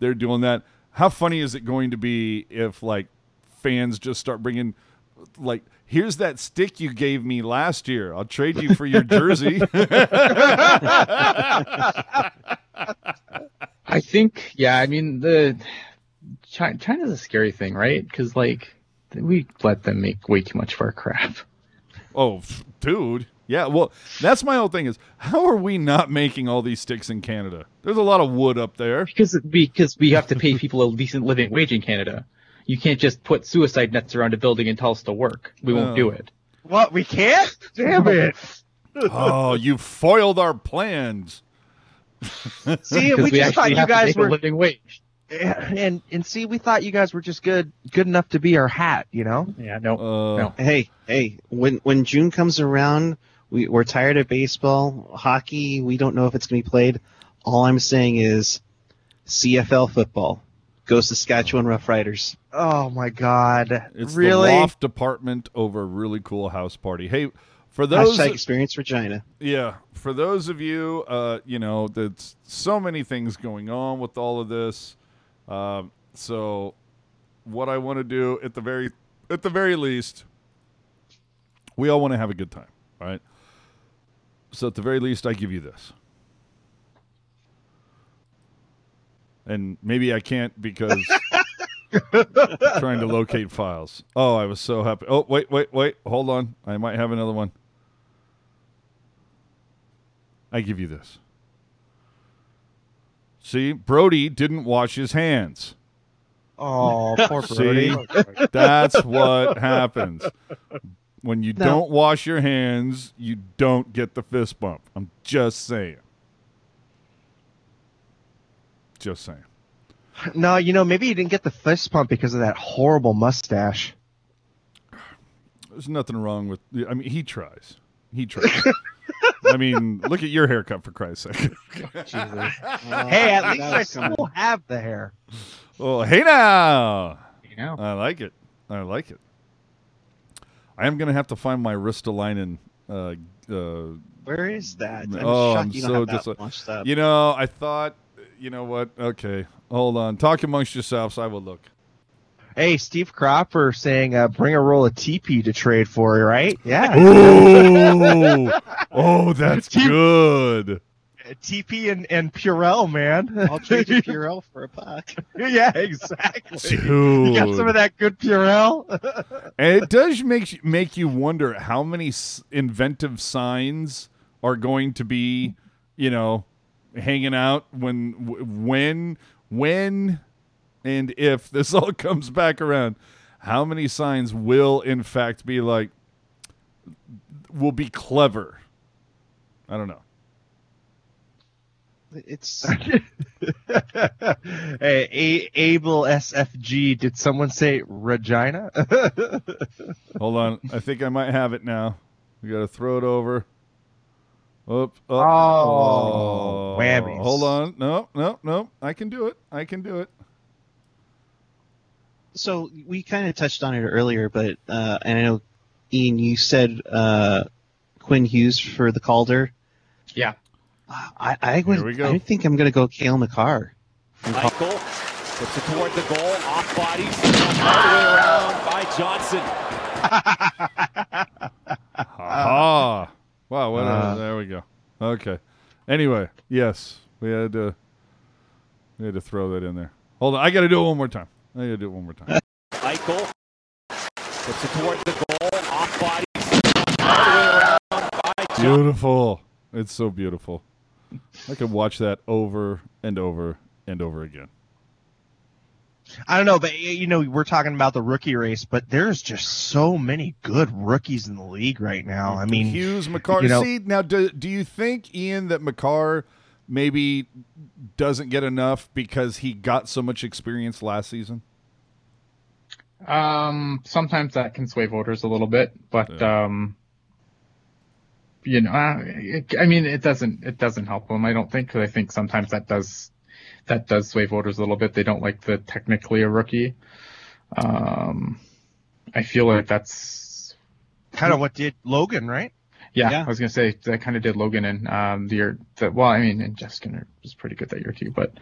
Speaker 1: they're doing that. How funny is it going to be if like fans just start bringing like here's that stick you gave me last year. I'll trade you for your jersey. *laughs*
Speaker 3: I think, yeah, I mean, the China, China's a scary thing, right? Because like we let them make way too much of our crap.
Speaker 1: oh, dude. Yeah, well, that's my whole thing is how are we not making all these sticks in Canada? There's a lot of wood up there.
Speaker 3: Because because we have to pay people a decent living wage in Canada. You can't just put suicide nets around a building and tell us to work. We won't
Speaker 1: Oh.
Speaker 3: do it.
Speaker 2: What? We can't? Damn it! *laughs*
Speaker 1: Oh, you foiled our plans. *laughs*
Speaker 2: See,
Speaker 3: Because *laughs*
Speaker 2: we just thought you guys were,
Speaker 3: living wage.
Speaker 2: and and see, we thought you guys were just good, good enough to be our hat, you know?
Speaker 3: Yeah, no.
Speaker 1: Uh,
Speaker 3: No.
Speaker 4: Hey, hey, when when June comes around, we, we're tired of baseball, hockey. We don't know if it's going to be played. All I'm saying is, CFL football goes Saskatchewan Roughriders.
Speaker 2: Oh my God!
Speaker 1: It's
Speaker 2: really?
Speaker 1: the loft department over a really cool house party. Hey, for those
Speaker 4: Hashtag experience Regina.
Speaker 1: Yeah, for those of you, uh, you know, there's so many things going on with all of this. Um, so, what I want to do at the very, at the very least, we all want to have a good time, right? So, at the very least, I give you this, and maybe I can't because *laughs* trying to locate files. Oh, I was so happy. Oh, wait, wait, wait, hold on. I might have another one. I give you this. See, Brody didn't wash his hands.
Speaker 2: Oh, poor *laughs*
Speaker 1: See?
Speaker 2: Brody.
Speaker 1: That's what happens. When you
Speaker 4: No.
Speaker 1: don't wash your hands, you don't get the fist bump. I'm just saying. Just saying.
Speaker 2: No, you know, maybe he didn't get the fist pump because of that horrible mustache.
Speaker 1: There's nothing wrong with. I mean, he tries. He tries. I mean, look at your haircut for Christ's sake. *laughs*
Speaker 4: Jesus. *laughs*
Speaker 2: hey, at least I still have the hair.
Speaker 1: oh, hey now.
Speaker 3: You know.
Speaker 1: I like it. I like it. I am gonna have to find my Ristolainen. Uh, uh,
Speaker 4: Where is that? I'm
Speaker 1: Oh,
Speaker 4: shocked
Speaker 1: I'm
Speaker 4: you
Speaker 1: so
Speaker 4: don't have that launched up.
Speaker 1: you know, I thought. You know what? Okay, hold on. Talk amongst yourselves. I will look.
Speaker 2: Hey, Steve Cropper saying, uh, bring a roll of TP to trade for, you, right? Yeah.
Speaker 1: Oh, *laughs* oh, that's
Speaker 2: Keep-
Speaker 1: good.
Speaker 2: TP and, and Purell, man.
Speaker 4: I'll trade you Purell *laughs* for a puck.
Speaker 2: yeah, exactly.
Speaker 1: Dude.
Speaker 2: You got some of that good Purell? *laughs*
Speaker 1: And it does make you, make you wonder how many s- inventive signs are going to be, you know, hanging out when when when and if this *laughs* all comes back around. How many signs will in fact be like will be clever? I don't know.
Speaker 4: It's *laughs*
Speaker 2: hey, A- Abel SFG, did someone say Regina? *laughs*
Speaker 1: Hold on. I think I might have it now. We got to throw it over. Oop, oh,
Speaker 2: Oh, whammies.
Speaker 1: Hold on. No, no, no. I can do it. I can do it.
Speaker 4: so we kind of touched on it earlier, but uh, and I know Ian, you said uh, Quinn Hughes for the Calder.
Speaker 3: Yeah.
Speaker 4: I, I would.
Speaker 1: Here we go.
Speaker 4: I think I'm going to go Cale Makar. from Cal-
Speaker 5: Michael puts it toward the goal, off body, all the way around by Johnson.
Speaker 1: Ha Wow. What
Speaker 2: Uh.
Speaker 1: there we go. Okay. Anyway, yes, we had to we had to throw that in there. Hold on. I got to do it one more time. I got to do it one more time.
Speaker 5: Michael puts it toward the goal, off body, all the way around.
Speaker 1: Beautiful. It's so beautiful. I could watch that over and over and over again.
Speaker 2: I don't know, but you know, we're talking about the rookie race, but there's just so many good rookies in the league right now. I mean,
Speaker 1: Hughes, Makar.
Speaker 2: you know-
Speaker 1: See now, do, do you think Ian that Makar maybe doesn't get enough because he got so much experience last season?
Speaker 3: Um, sometimes that can sway voters a little bit, but
Speaker 1: Yeah.
Speaker 3: um, you know, uh, it, I mean, it doesn't it doesn't help them. I don't think because I think sometimes that does that does sway voters a little bit. They don't like the technically a rookie. Um, I feel like that's
Speaker 2: kind of what did Logan, right?
Speaker 3: Yeah,
Speaker 4: Yeah.
Speaker 3: I was gonna say that kind of did Logan and um, the year that. Well, I mean, and Jeff Skinner was pretty good that year too, but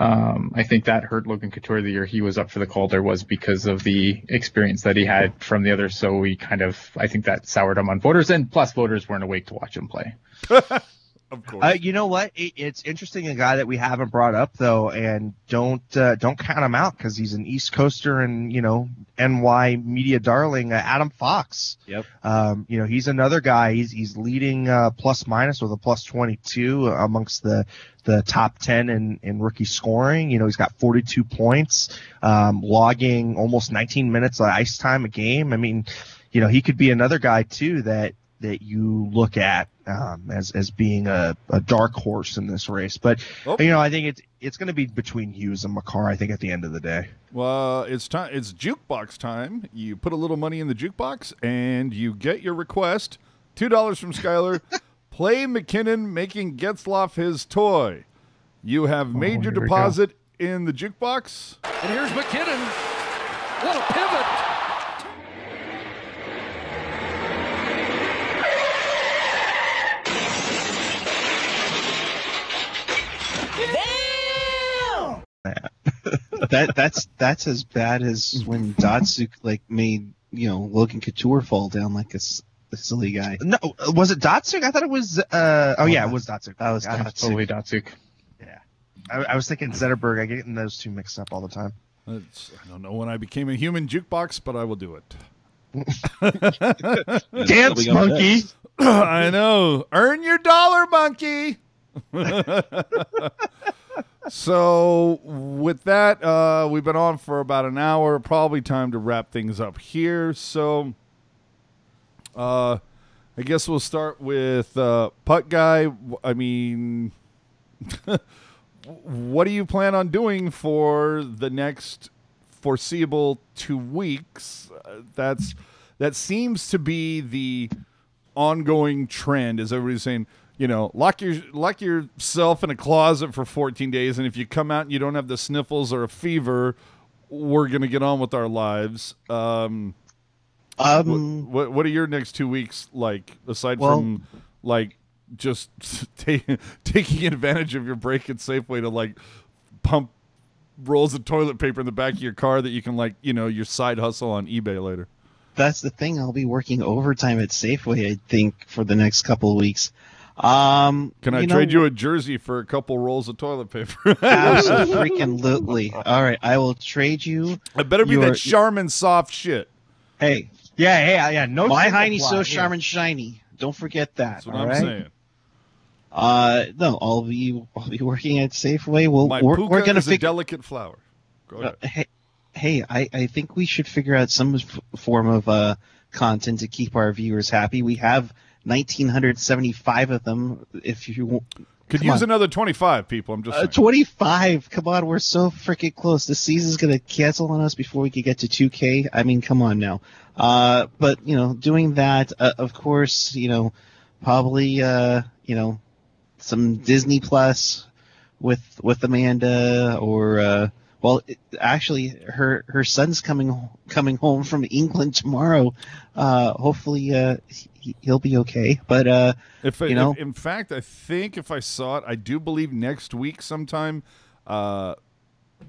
Speaker 3: um, I think that hurt Logan Couture the year he was up for the Calder was because of the experience that he had from the other. So we kind of, I think that soured him on voters, and plus voters weren't awake to watch him play. *laughs*
Speaker 1: Of course.
Speaker 2: Uh, you know what? It, it's interesting. A guy that we haven't brought up though, and don't uh, don't count him out because he's an East Coaster and you know NY media darling, uh, Adam Fox.
Speaker 4: Yep.
Speaker 2: Um, you know he's another guy. He's he's leading uh, plus minus with a plus 22 amongst the the top 10 in in rookie scoring. You know he's got 42 points, um, logging almost 19 minutes of ice time a game. I mean, you know he could be another guy too that that you look at um, as as being a, a dark horse in this race. But
Speaker 1: Oh.
Speaker 2: you know, I think it's it's going to be between Hughes and Makar. I think at the end of the day.
Speaker 1: Well, it's time. It's jukebox time. You put a little money in the jukebox, and you get your request. Two dollars from Skylar. *laughs* Play MacKinnon making Getzlaf his toy. You have made your
Speaker 3: here we go.
Speaker 1: deposit in the jukebox.
Speaker 5: And here's MacKinnon. What a pivot. *laughs*
Speaker 4: that that's that's as bad as when *laughs* Datsyuk like made you know Logan Couture fall down like a, s- a silly guy.
Speaker 2: No, was it Datsyuk? I thought it was. Uh, oh yeah, it was Datsyuk.
Speaker 4: That was Datsyuk.
Speaker 3: Totally Datsyuk.
Speaker 2: I, I was thinking Zetterberg. I get those two mixed up all the time.
Speaker 1: It's, I don't know when I became a human jukebox, but I will do it. *laughs*
Speaker 2: Dance monkey. *clears throat*
Speaker 1: I know. Earn your dollar, monkey. So, with that, uh, we've been on for about an hour. Probably time to wrap things up here. So, uh, I guess we'll start with uh, Putt Guy. I mean, *laughs* what do you plan on doing for the next foreseeable two weeks? Uh, that's that seems to be the ongoing trend. Is everybody's saying, you know, lock your lock yourself in a closet for 14 days, and if you come out and you don't have the sniffles or a fever, we're gonna get on with our lives. Um,
Speaker 4: Um,
Speaker 1: what what are your next two weeks like aside
Speaker 4: Well-
Speaker 1: from like just *laughs* ta- taking advantage of your break at Safeway to like pump rolls of toilet paper in the back of your car that you can like you know your side hustle on eBay later.
Speaker 4: that's the thing. I'll be working overtime at Safeway. I think for the next couple of weeks. Um,
Speaker 1: Can I
Speaker 4: know,
Speaker 1: trade you a jersey for a couple rolls of toilet paper? *laughs*
Speaker 4: Absolutely. All right, I will trade you.
Speaker 1: I better be
Speaker 4: Your-
Speaker 1: that Charmin soft shit.
Speaker 4: Hey,
Speaker 2: Yeah, yeah, yeah. No.
Speaker 4: my
Speaker 2: single
Speaker 4: Heine so
Speaker 2: fly, yeah.
Speaker 4: charming shiny. Don't forget that.
Speaker 1: That's what
Speaker 4: all
Speaker 1: I'm
Speaker 4: right?
Speaker 1: saying.
Speaker 4: Uh, no, I'll be I'll be working at Safeway. We'll,
Speaker 1: My
Speaker 4: we're, we're gonna
Speaker 1: is a delicate flower. Go ahead.
Speaker 4: Uh, hey, hey, I, I think we should figure out some f- form of uh, content to keep our viewers happy. We have 1,975 of them. If you
Speaker 1: Could use
Speaker 4: on.
Speaker 1: another 25 people. I'm just
Speaker 4: uh, 25. Come on, we're so freaking close. The season's gonna cancel on us before we could get to 2K. I mean, come on now. Uh, but you know, doing that, uh, of course, you know, probably, uh, you know, some Disney Plus with with Amanda, or uh, well, it, actually, her her son's coming coming home from England tomorrow. Uh, hopefully, uh, he, he'll be okay. But uh,
Speaker 1: If,
Speaker 4: you know?
Speaker 1: if- in fact, I think if I saw it, I do believe next week sometime, uh,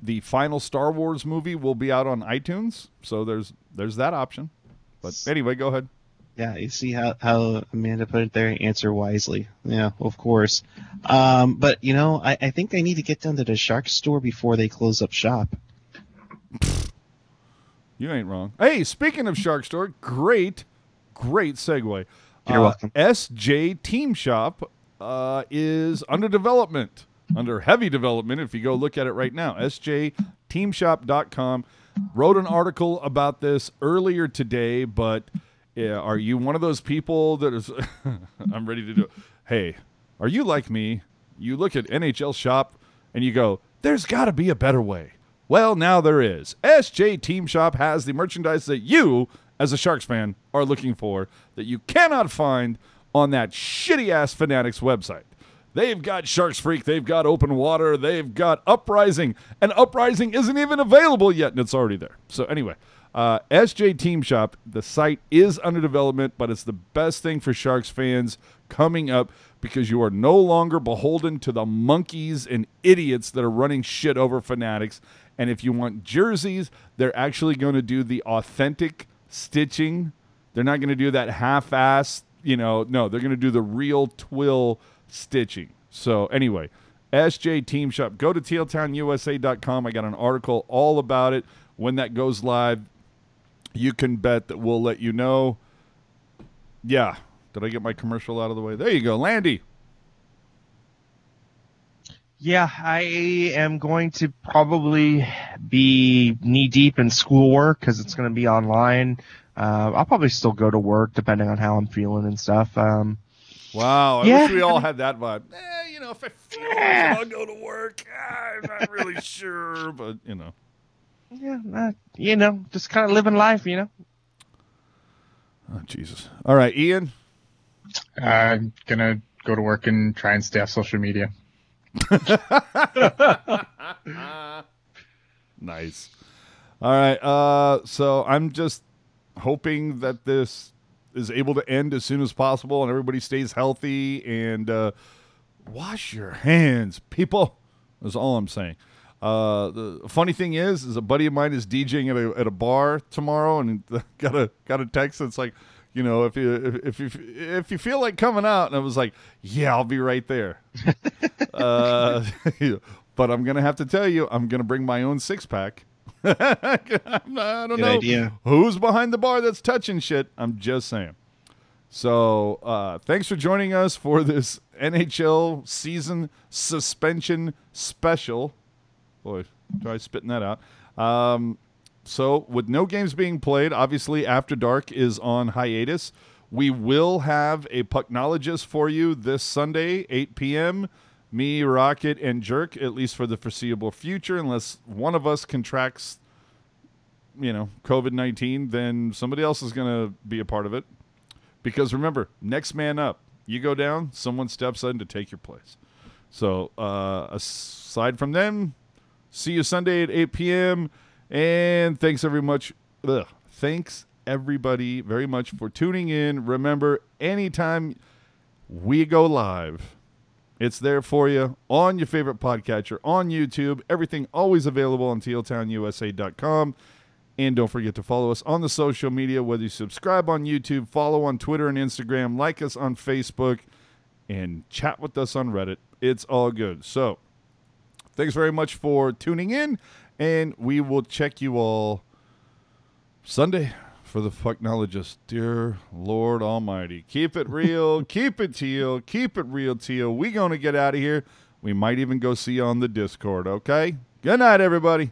Speaker 1: the final Star Wars movie will be out on iTunes. So there's there's that option. But anyway, go ahead.
Speaker 4: Yeah, you see how, how Amanda put it there? Answer wisely. Yeah, of course. Um, but, you know, I, I think I need to get down to the shark store before they close up shop.
Speaker 1: You ain't wrong. Hey, speaking of Shark Store, great, great segue.
Speaker 2: You're
Speaker 1: Uh,
Speaker 2: welcome.
Speaker 1: SJ Team Shop uh, is under development, under heavy development. If you go look at it right now, sjteamshop.com. Wrote an article about this earlier today, but yeah, are you one of those people that is? *laughs* I'm ready to do it. Hey, are you like me? You look at NHL Shop and you go, "There's got to be a better way." Well, now there is. SJ Team Shop has the merchandise that you, as a Sharks fan, are looking for that you cannot find on that shitty ass Fanatics website. They've got Sharks Freak, they've got Open Water, they've got Uprising, and Uprising isn't even available yet, and it's already there. So, anyway, Uh, SJ Team Shop, the site is under development, but it's the best thing for Sharks fans coming up because you are no longer beholden to the monkeys and idiots that are running shit over fanatics. And if you want jerseys, they're actually going to do the authentic stitching. They're not going to do that half-ass, you know. No, they're going to do the real twill stitching. So anyway, SJ Team Shop. Go to tealtownusa.com. I got an article all about it. When that goes live, you can bet that we'll let you know. Yeah. Did I get my commercial out of the way? There you go, Landy.
Speaker 2: Yeah, I am going to probably be knee deep in schoolwork because it's going to be online. Uh, I'll probably still go to work depending on how I'm feeling and stuff. Um,
Speaker 1: Wow, I
Speaker 2: Yeah.
Speaker 1: wish we all had that vibe. Eh, you know, if I feel like I'll go to work. Ah, I'm not really sure, but you know.
Speaker 2: Yeah, uh, you know, just kind of living life, you know.
Speaker 1: Oh, Jesus. All right, Ian.
Speaker 3: I'm gonna go to work and try and stay off social media. *laughs*
Speaker 1: Nice. All right. Uh, so I'm just hoping that this is able to end as soon as possible and everybody stays healthy and uh, wash your hands, people. That's all I'm saying. Uh, the funny thing is, is a buddy of mine is DJing at a, at a bar tomorrow and *laughs* got a got a text that's like, you know, if you if, if you if you feel like coming out, and I was like, yeah, I'll be right there. *laughs* uh, *laughs* but I'm gonna have to tell you, I'm gonna bring my own six pack. I don't
Speaker 4: Good
Speaker 1: know
Speaker 4: idea.
Speaker 1: who's behind the bar that's touching shit. I'm just saying. So uh, thanks for joining us for this NHL season suspension special. Boy, try spitting that out. Um, so with no games being played, obviously After Dark is on hiatus. We will have a pucknologist for you this Sunday, 8 p.m. Me, Rocket, and Jerk, at least for the foreseeable future, unless one of us contracts, you know, COVID 19, then somebody else is going to be a part of it. Because remember, next man up. You go down, someone steps in to take your place. So uh, aside from them, see you Sunday at 8 p.m. And thanks very much. Ugh, thanks everybody very much for tuning in. Remember, anytime we go live, it's there for you on your favorite podcatcher, on YouTube. Everything always available on tealtownusa.com. And don't forget to follow us on the social media, whether you subscribe on YouTube, follow on Twitter and Instagram, like us on Facebook, and chat with us on Reddit. It's all good. So, thanks very much for tuning in, and we will check you all Sunday for the Fucknologist. Dear Lord Almighty, keep it real, *laughs* keep it teal, keep it real teal. We gonna get out of here. We might even go see you on the Discord. Okay. Good night, everybody.